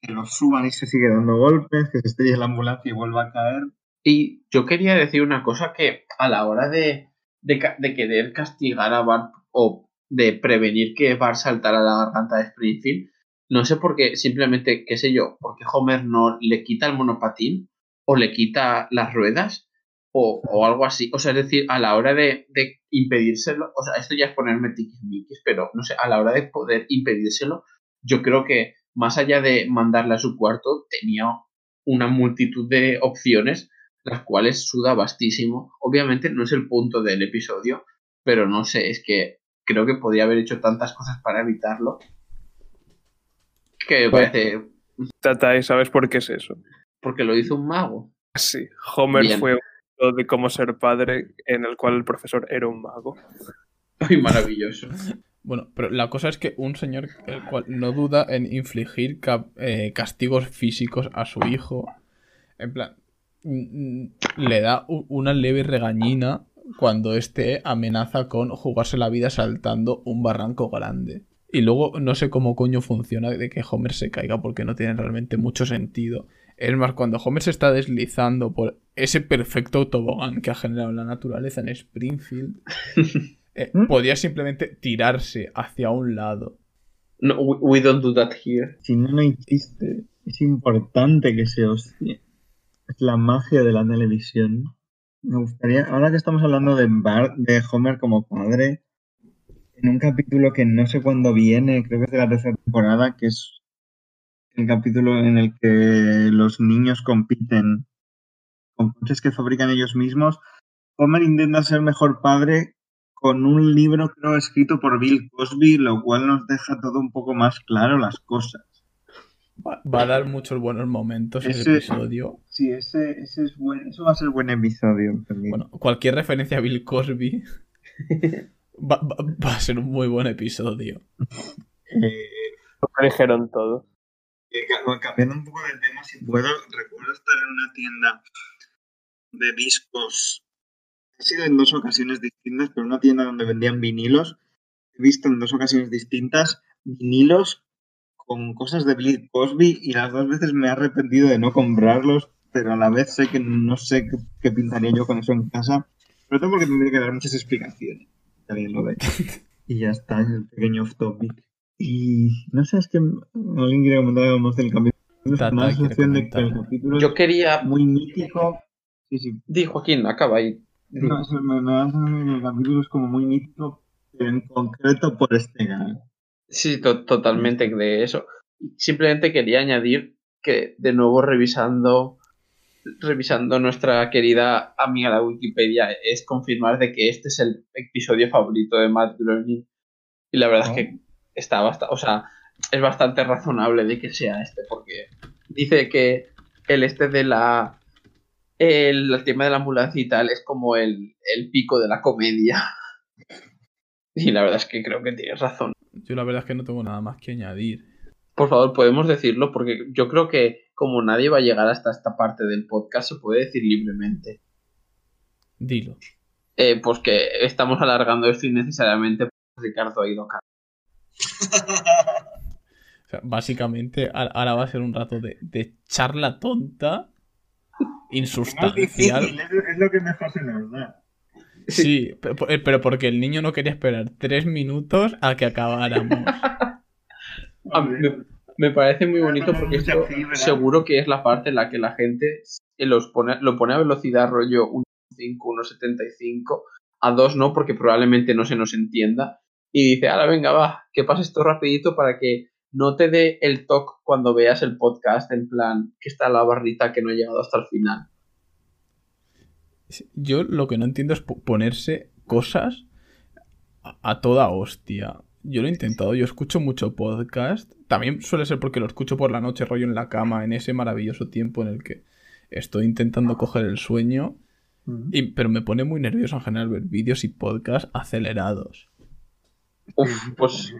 que lo suban y se sigue dando golpes, que se estrella la ambulancia y vuelva a caer. Y yo quería decir una cosa que a la hora de, de, de querer castigar a Bart o de prevenir que Bart saltara la garganta de Springfield, no sé por qué, simplemente, qué sé yo, porque Homer no le quita el monopatín o le quita las ruedas o, o algo así. O sea, es decir, a la hora de, de impedírselo, o sea, esto ya es ponerme tiquismiquis, pero no sé, a la hora de poder impedírselo, yo creo que más allá de mandarle a su cuarto, tenía una multitud de opciones, las cuales suda bastísimo. Obviamente no es el punto del episodio, pero no sé, es que creo que podría haber hecho tantas cosas para evitarlo. Que me Pues- parece. Tata, ¿y sabes por qué es eso? Porque lo hizo un mago. Sí, Homer Bien. fue un libro de cómo ser padre en el cual el profesor era un mago. [laughs] Ay, maravilloso. Bueno, pero la cosa es que un señor el cual no duda en infligir ca- eh, castigos físicos a su hijo, en plan, le da una leve regañina cuando este amenaza con jugarse la vida saltando un barranco grande. Y luego no sé cómo coño funciona de que Homer se caiga porque no tiene realmente mucho sentido. Es más, cuando Homer se está deslizando por ese perfecto tobogán que ha generado la naturaleza en Springfield, [laughs] eh, podía simplemente tirarse hacia un lado. No, we, we don't do that here. Si no, no hay chiste. Es importante que se hostie. Es la magia de la televisión. Me gustaría, ahora que estamos hablando de Bart, de Homer como padre, en un capítulo que no sé cuándo viene, creo que es de la tercera temporada, que es el capítulo en el que los niños compiten con coches que fabrican ellos mismos, Homer intenta ser mejor padre con un libro, creo, escrito por Bill Cosby, lo cual nos deja todo un poco más claro las cosas. Va, va a dar muchos buenos momentos ese Ese- episodio. Sí, ese, ese es buen, eso va a ser buen episodio. también. Bueno, cualquier referencia a Bill Cosby [laughs] va, va- va a ser un muy buen episodio. Eh, [laughs] Lo dijeron todo. Ca- cambiando un poco de tema, si puedo, recuerdo estar en una tienda de discos. He sido en dos ocasiones distintas, pero una tienda donde vendían vinilos. He visto en dos ocasiones distintas vinilos con cosas de Bill Cosby y las dos veces me he arrepentido de no comprarlos, pero a la vez sé que no sé qué, qué pintaría yo con eso en casa. Sobre todo porque tendría que dar muchas explicaciones. Lo ve. [laughs] Y ya está, es el pequeño off topic. Y no sé, es que alguien quiere comentar algo más del capítulo. Tata sensación de que el capítulo Yo es quería. muy mítico. Sí, sí. Di, Joaquín, acaba ahí. No, eso me, me da el capítulo es como muy mítico, pero en concreto por este gag. Sí, to- totalmente de eso. Simplemente quería añadir que, de nuevo, revisando, revisando nuestra querida amiga la Wikipedia, es confirmar de que este es el episodio favorito de Matt Groening. Y la verdad es que está bastante, o sea, es bastante razonable de que sea este, porque dice que el este de la el, el tema de la ambulancia y tal es como el, el pico de la comedia. [laughs] Y la verdad es que creo que tienes razón. Yo la verdad es que no tengo nada más que añadir. Por favor, podemos decirlo porque yo creo que como nadie va a llegar hasta esta parte del podcast, se puede decir libremente. Dilo. Eh, pues que estamos alargando esto innecesariamente porque Ricardo ha ido a. O sea, básicamente ahora va a ser un rato de, de charla tonta, insustancial. es, lo que mejor se nos da. Sí, pero, pero porque el niño no quería esperar tres minutos a que acabáramos. [laughs] A mí me, parece muy bonito Con porque esto seguro que es la parte en la que la gente los pone, lo pone a velocidad rollo 1.5, 1.75, a 2 no, porque probablemente no se nos entienda. Y dice, ahora venga, va, que pase esto rapidito para que no te dé el toque cuando veas el podcast, en plan, que está la barrita que no ha llegado hasta el final. Yo lo que no entiendo es po- ponerse cosas a, a toda hostia. Yo lo he intentado, yo escucho mucho podcast. También suele ser porque lo escucho por la noche, rollo en la cama, en ese maravilloso tiempo en el que estoy intentando coger el sueño. Y, pero me pone muy nervioso en general ver vídeos y podcasts acelerados. Uf, pues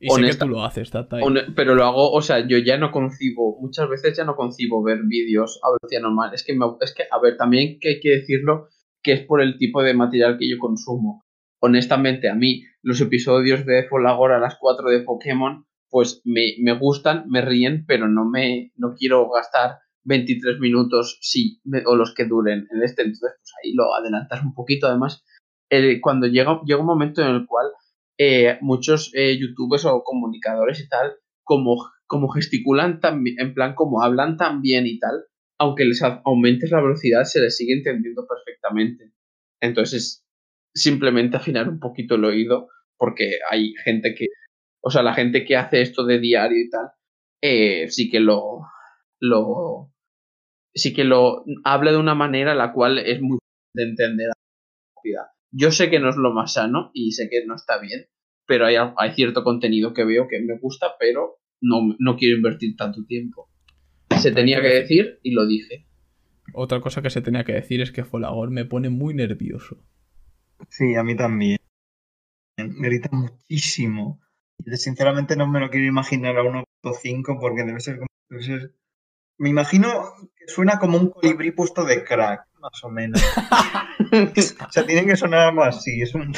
Y sé que Honesta- tú lo haces, Tata. Pero lo hago, o sea, yo ya no concibo, muchas veces ya no concibo ver vídeos a velocidad normal. Es que, me- es que, a ver, también que hay que decirlo que es por el tipo de material que yo consumo. Honestamente, a mí los episodios de Folagor a las 4 de Pokémon, pues me, me gustan, me ríen, pero no me no quiero gastar 23 minutos sí, me- o los que duren en este. Entonces, pues ahí lo adelantas un poquito. Además, eh, cuando llega, llega un momento en el cual eh, muchos eh, youtubers o comunicadores y tal, como, como gesticulan también, en plan, como hablan tan bien y tal, aunque les aumentes la velocidad, se les sigue entendiendo perfectamente. Entonces, simplemente afinar un poquito el oído, porque hay gente que, o sea, la gente que hace esto de diario y tal, eh, sí que lo, lo, sí que lo habla de una manera la cual es muy de entender rápida. Yo sé que no es lo más sano y sé que no está bien, pero hay, hay cierto contenido que veo que me gusta, pero no, no quiero invertir tanto tiempo. Se tenía que decir y lo dije. Otra cosa que se tenía que decir es que Folagor me pone muy nervioso. Sí, a mí también. Grita muchísimo. Y Sinceramente no me lo quiero imaginar a 1.5 porque debe ser como... debe ser- Me imagino que suena como un colibrí puesto de crack, más o menos. [laughs] o sea, tiene que sonar algo así. Es un...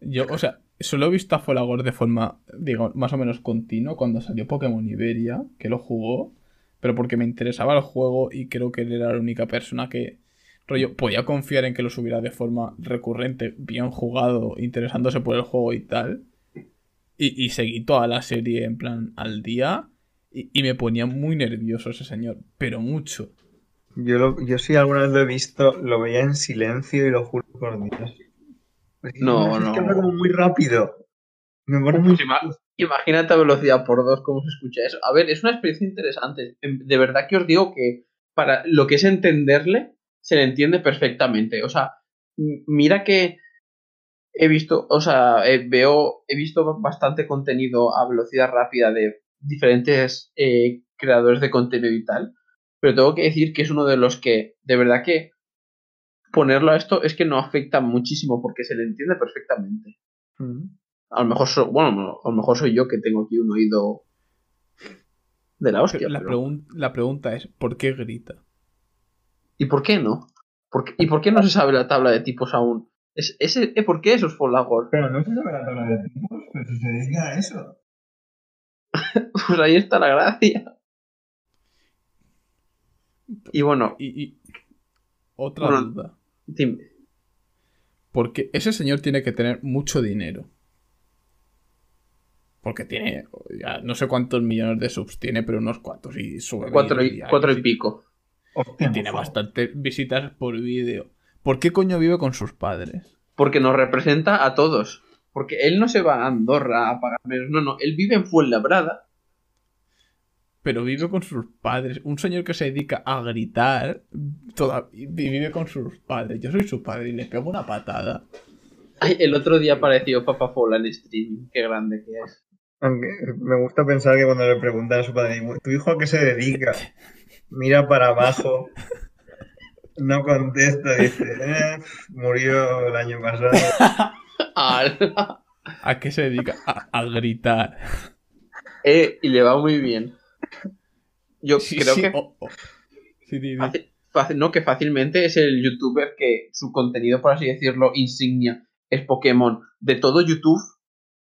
Yo, o sea, solo he visto a Folagor de forma, digo, más o menos continua cuando salió Pokémon Iberia, que lo jugó, pero porque me interesaba el juego y creo que él era la única persona que, rollo, podía confiar en que lo subiera de forma recurrente, bien jugado, interesándose por el juego y tal. Y, y seguí toda la serie en plan al día y, y me ponía muy nervioso ese señor, pero mucho. Yo, lo- yo sí alguna vez lo he visto, lo veía en silencio y lo juro por Dios. Es que No, es no. que habla como muy rápido. Me pone muy... Pues ima- imagínate a velocidad por dos cómo se escucha eso. A ver, es una experiencia interesante. Em, De verdad que os digo que para lo que es entenderle, se le entiende perfectamente. O sea, mira que he visto, o sea, eh, veo, he visto bastante contenido a velocidad rápida de diferentes eh, creadores de contenido y tal. Pero tengo que decir que es uno de los que, de verdad que ponerlo a esto es que no afecta muchísimo porque se le entiende perfectamente. A lo mejor soy, bueno, a lo mejor soy yo que tengo aquí un oído de la hostia. La, pero- pregun- la pregunta es, ¿por qué grita? ¿Y por qué no? ¿Por qué- ¿Y por qué no se sabe la tabla de tipos aún? Es, ese, eh, ¿Por qué eso es Folagor? Pero no se sabe la tabla de tipos, pero si se dedica a eso. [laughs] Pues ahí está la gracia. Y bueno, Y, y- otra Bueno. duda. dime. Porque ese señor tiene que tener mucho dinero. Porque tiene, ya no sé cuántos millones de subs tiene, pero unos cuantos. Y sube Cuatro y, cuatro y pico. Y tiene bastantes visitas por vídeo. ¿Por qué coño vive con sus padres? Porque nos representa a todos. Porque él no se va a Andorra a pagar menos. No, no. Él vive en Fuenlabrada. Pero vive con sus padres. Un señor que se dedica a gritar toda- vive con sus padres. Yo soy su padre y le pego una patada. Ay, el otro día apareció Papa Fola en streaming. Qué grande que es. Aunque me gusta pensar que cuando le preguntan a su padre, ¿tu hijo a qué se dedica? Mira para abajo, no contesta, dice, "Eh, murió el año pasado. [laughs] ¿A qué se dedica? A, a gritar. Eh, y le va muy bien. Yo Sí, creo sí, que oh, oh. Sí, di, di. Fácil- fácil- no, que fácilmente es el youtuber que su contenido, por así decirlo, insignia es Pokémon de todo YouTube.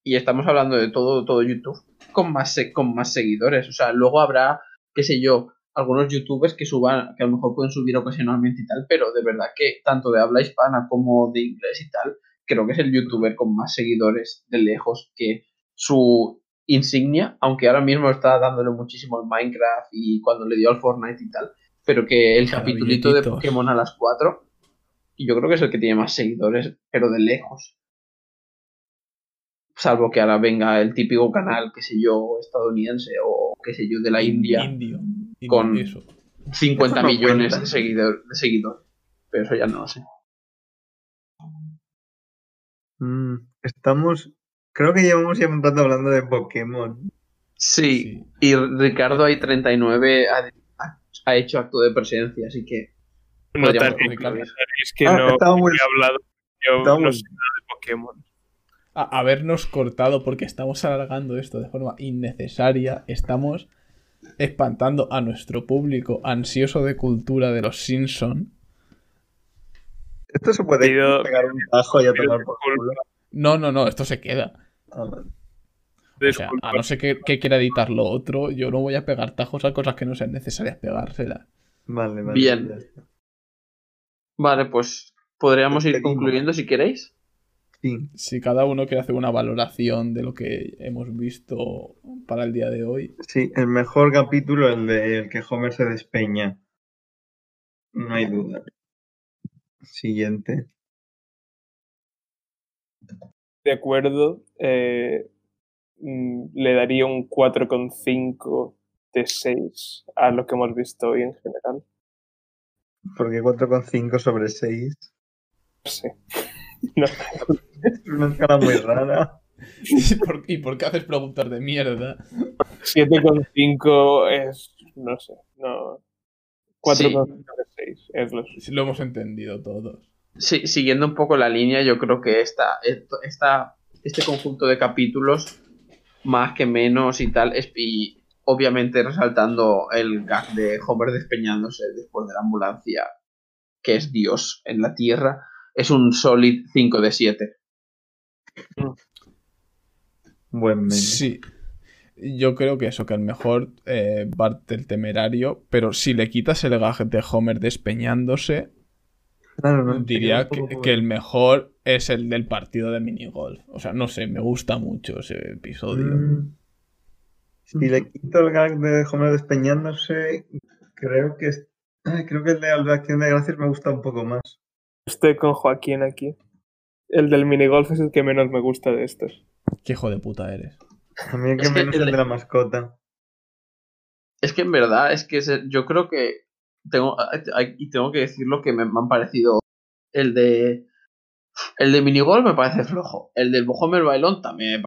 Y estamos hablando de todo, todo YouTube con más, con más seguidores. O sea, luego habrá, qué sé yo, algunos youtubers que suban, que a lo mejor pueden subir ocasionalmente y tal, pero de verdad que tanto de habla hispana como de inglés y tal, creo que es el youtuber con más seguidores de lejos que su insignia, aunque ahora mismo está dándole muchísimo al Minecraft y cuando le dio al Fortnite y tal, pero que el A capitulito de. Pokémon a las 4, y yo creo que es el que tiene más seguidores, pero de lejos. Salvo que ahora venga el típico canal, qué sé yo, estadounidense o qué sé yo, de la India, Indio. Indio, Con- Eso. 50 Eso no millones cuenta. de, seguidor- de seguidores. Pero eso ya no lo sé. Mm, estamos, creo que llevamos ya un rato hablando de Pokémon. Sí, Sí. y Ricardo hay 39 ha, ha- ha hecho acto de presencia, así que Notar podríamos que, Ah, no muy- he hablado. Yo no sé nada de Pokémon. a- habernos cortado porque estamos alargando esto de forma innecesaria. Estamos espantando a nuestro público ansioso de cultura de los Simpson. Esto se puede Pido- pegar un tajo y a tomar por culo. No, no, no, esto se queda. Ah. O sea, a no ser que, que quiera editar lo otro, yo no voy a pegar tajos a cosas que no sean necesarias pegárselas. Vale, vale. Bien. Vale, pues podríamos ir concluyendo si queréis. Sí. Si cada uno quiere hacer una valoración de lo que hemos visto para el día de hoy. Sí, el mejor capítulo es el de el que Homer se despeña. No hay duda. Siguiente. De acuerdo. eh, mm, le daría un 4,5 de 6 a lo que hemos visto hoy en general. Porque 4,5 sobre 6 No sé. No, es una escala muy rara. [laughs] ¿Y por, y por qué haces preguntas de mierda? 7,5 es. No sé. No. 4,5 de 6 es lo Si lo hemos entendido todos. Sí, siguiendo un poco la línea, yo creo que esta, este conjunto de capítulos, más que menos y tal, es, y obviamente resaltando el gag de Homer despeñándose después de la ambulancia, que es Dios en la Tierra, es un solid 5 de 7. Buen meme. Sí. Yo creo que eso, que el mejor eh, Bart el temerario, pero si le quitas el gag de Homer despeñándose, Claro, no, diría poco que, que el mejor es el del partido de minigolf. O sea, no sé, me gusta mucho ese episodio. Mm. Si le quito el gag de Homer despeñándose, creo que es- ay, [clears throat] creo que el de acción de gracias me gusta un poco más. Estoy con Joaquín aquí. El del minigolf es el que menos me gusta de estos. Qué hijo de puta eres. A mí el que Es que menos es el el de- de la mascota. Es que en verdad, es que ese- yo creo que tengo, hay- y tengo que decirlo que me, me han parecido el de el de minigol me parece flojo, el del Homer Bailón también me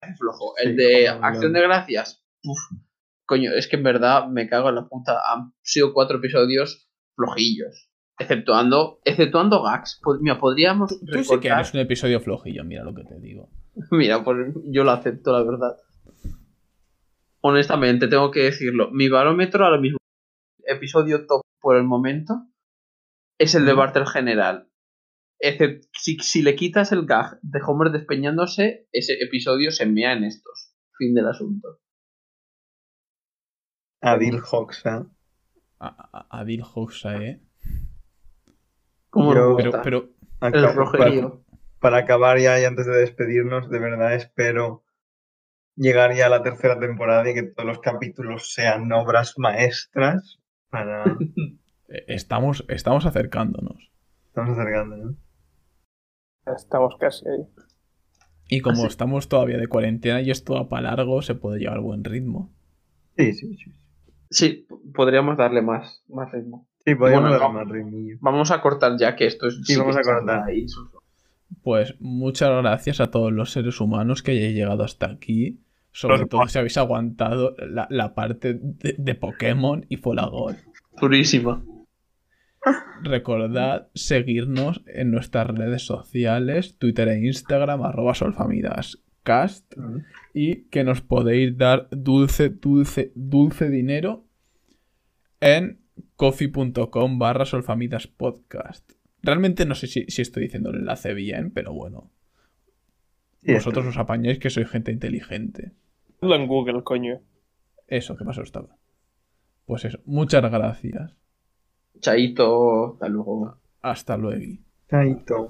parece flojo, el Sí, de Acción de Gracias, uf, coño, es que en verdad me cago en la puta, han sido cuatro episodios flojillos, exceptuando, exceptuando gags, mira, podríamos Tú sí que recortar- eres un episodio flojillo, mira lo que te digo. [laughs] Mira, pues yo lo acepto, la verdad. Honestamente, tengo que decirlo. Mi barómetro ahora mismo, episodio top por el momento, es el de Bartel General. Excep- si, si le quitas el gag de Homer despeñándose, ese episodio se mea en estos. Fin del asunto. Adil Hoxha. A, a- Adil Hoxha, ¿eh? ¿Cómo Yo- Pero, gusta? pero el rojerío. para acabar ya y antes de despedirnos, de verdad espero llegar ya a la tercera temporada y que todos los capítulos sean obras maestras para... [laughs] eh, estamos, estamos acercándonos. Estamos acercando, ¿no? Estamos casi ahí. Y como Así- estamos todavía de cuarentena y esto va para largo, se puede llevar buen ritmo. Sí, sí, sí. Sí, podríamos darle más, más ritmo. Sí, podríamos Bueno, darle no. más ritmillo. Vamos a cortar ya que esto es. Sí, vamos que a cortar. ahí. Pues muchas gracias a todos los seres humanos que hayáis llegado hasta aquí. Sobre todo si habéis aguantado la, la parte de, de Pokémon y Folagor. Durísima. Recordad seguirnos en nuestras redes sociales, Twitter e Instagram, arroba solfamidascast. Y que nos podéis dar dulce, dulce, dulce dinero en coffee.com barra solfamidaspodcast. Realmente no sé si, si estoy diciendo el enlace bien, pero bueno. Sí, Vosotros os apañáis que sois gente inteligente. En Google, coño. Eso, ¿qué pasó estaba? Pues eso, muchas gracias. Chaito, hasta luego. Hasta luego. Chaito.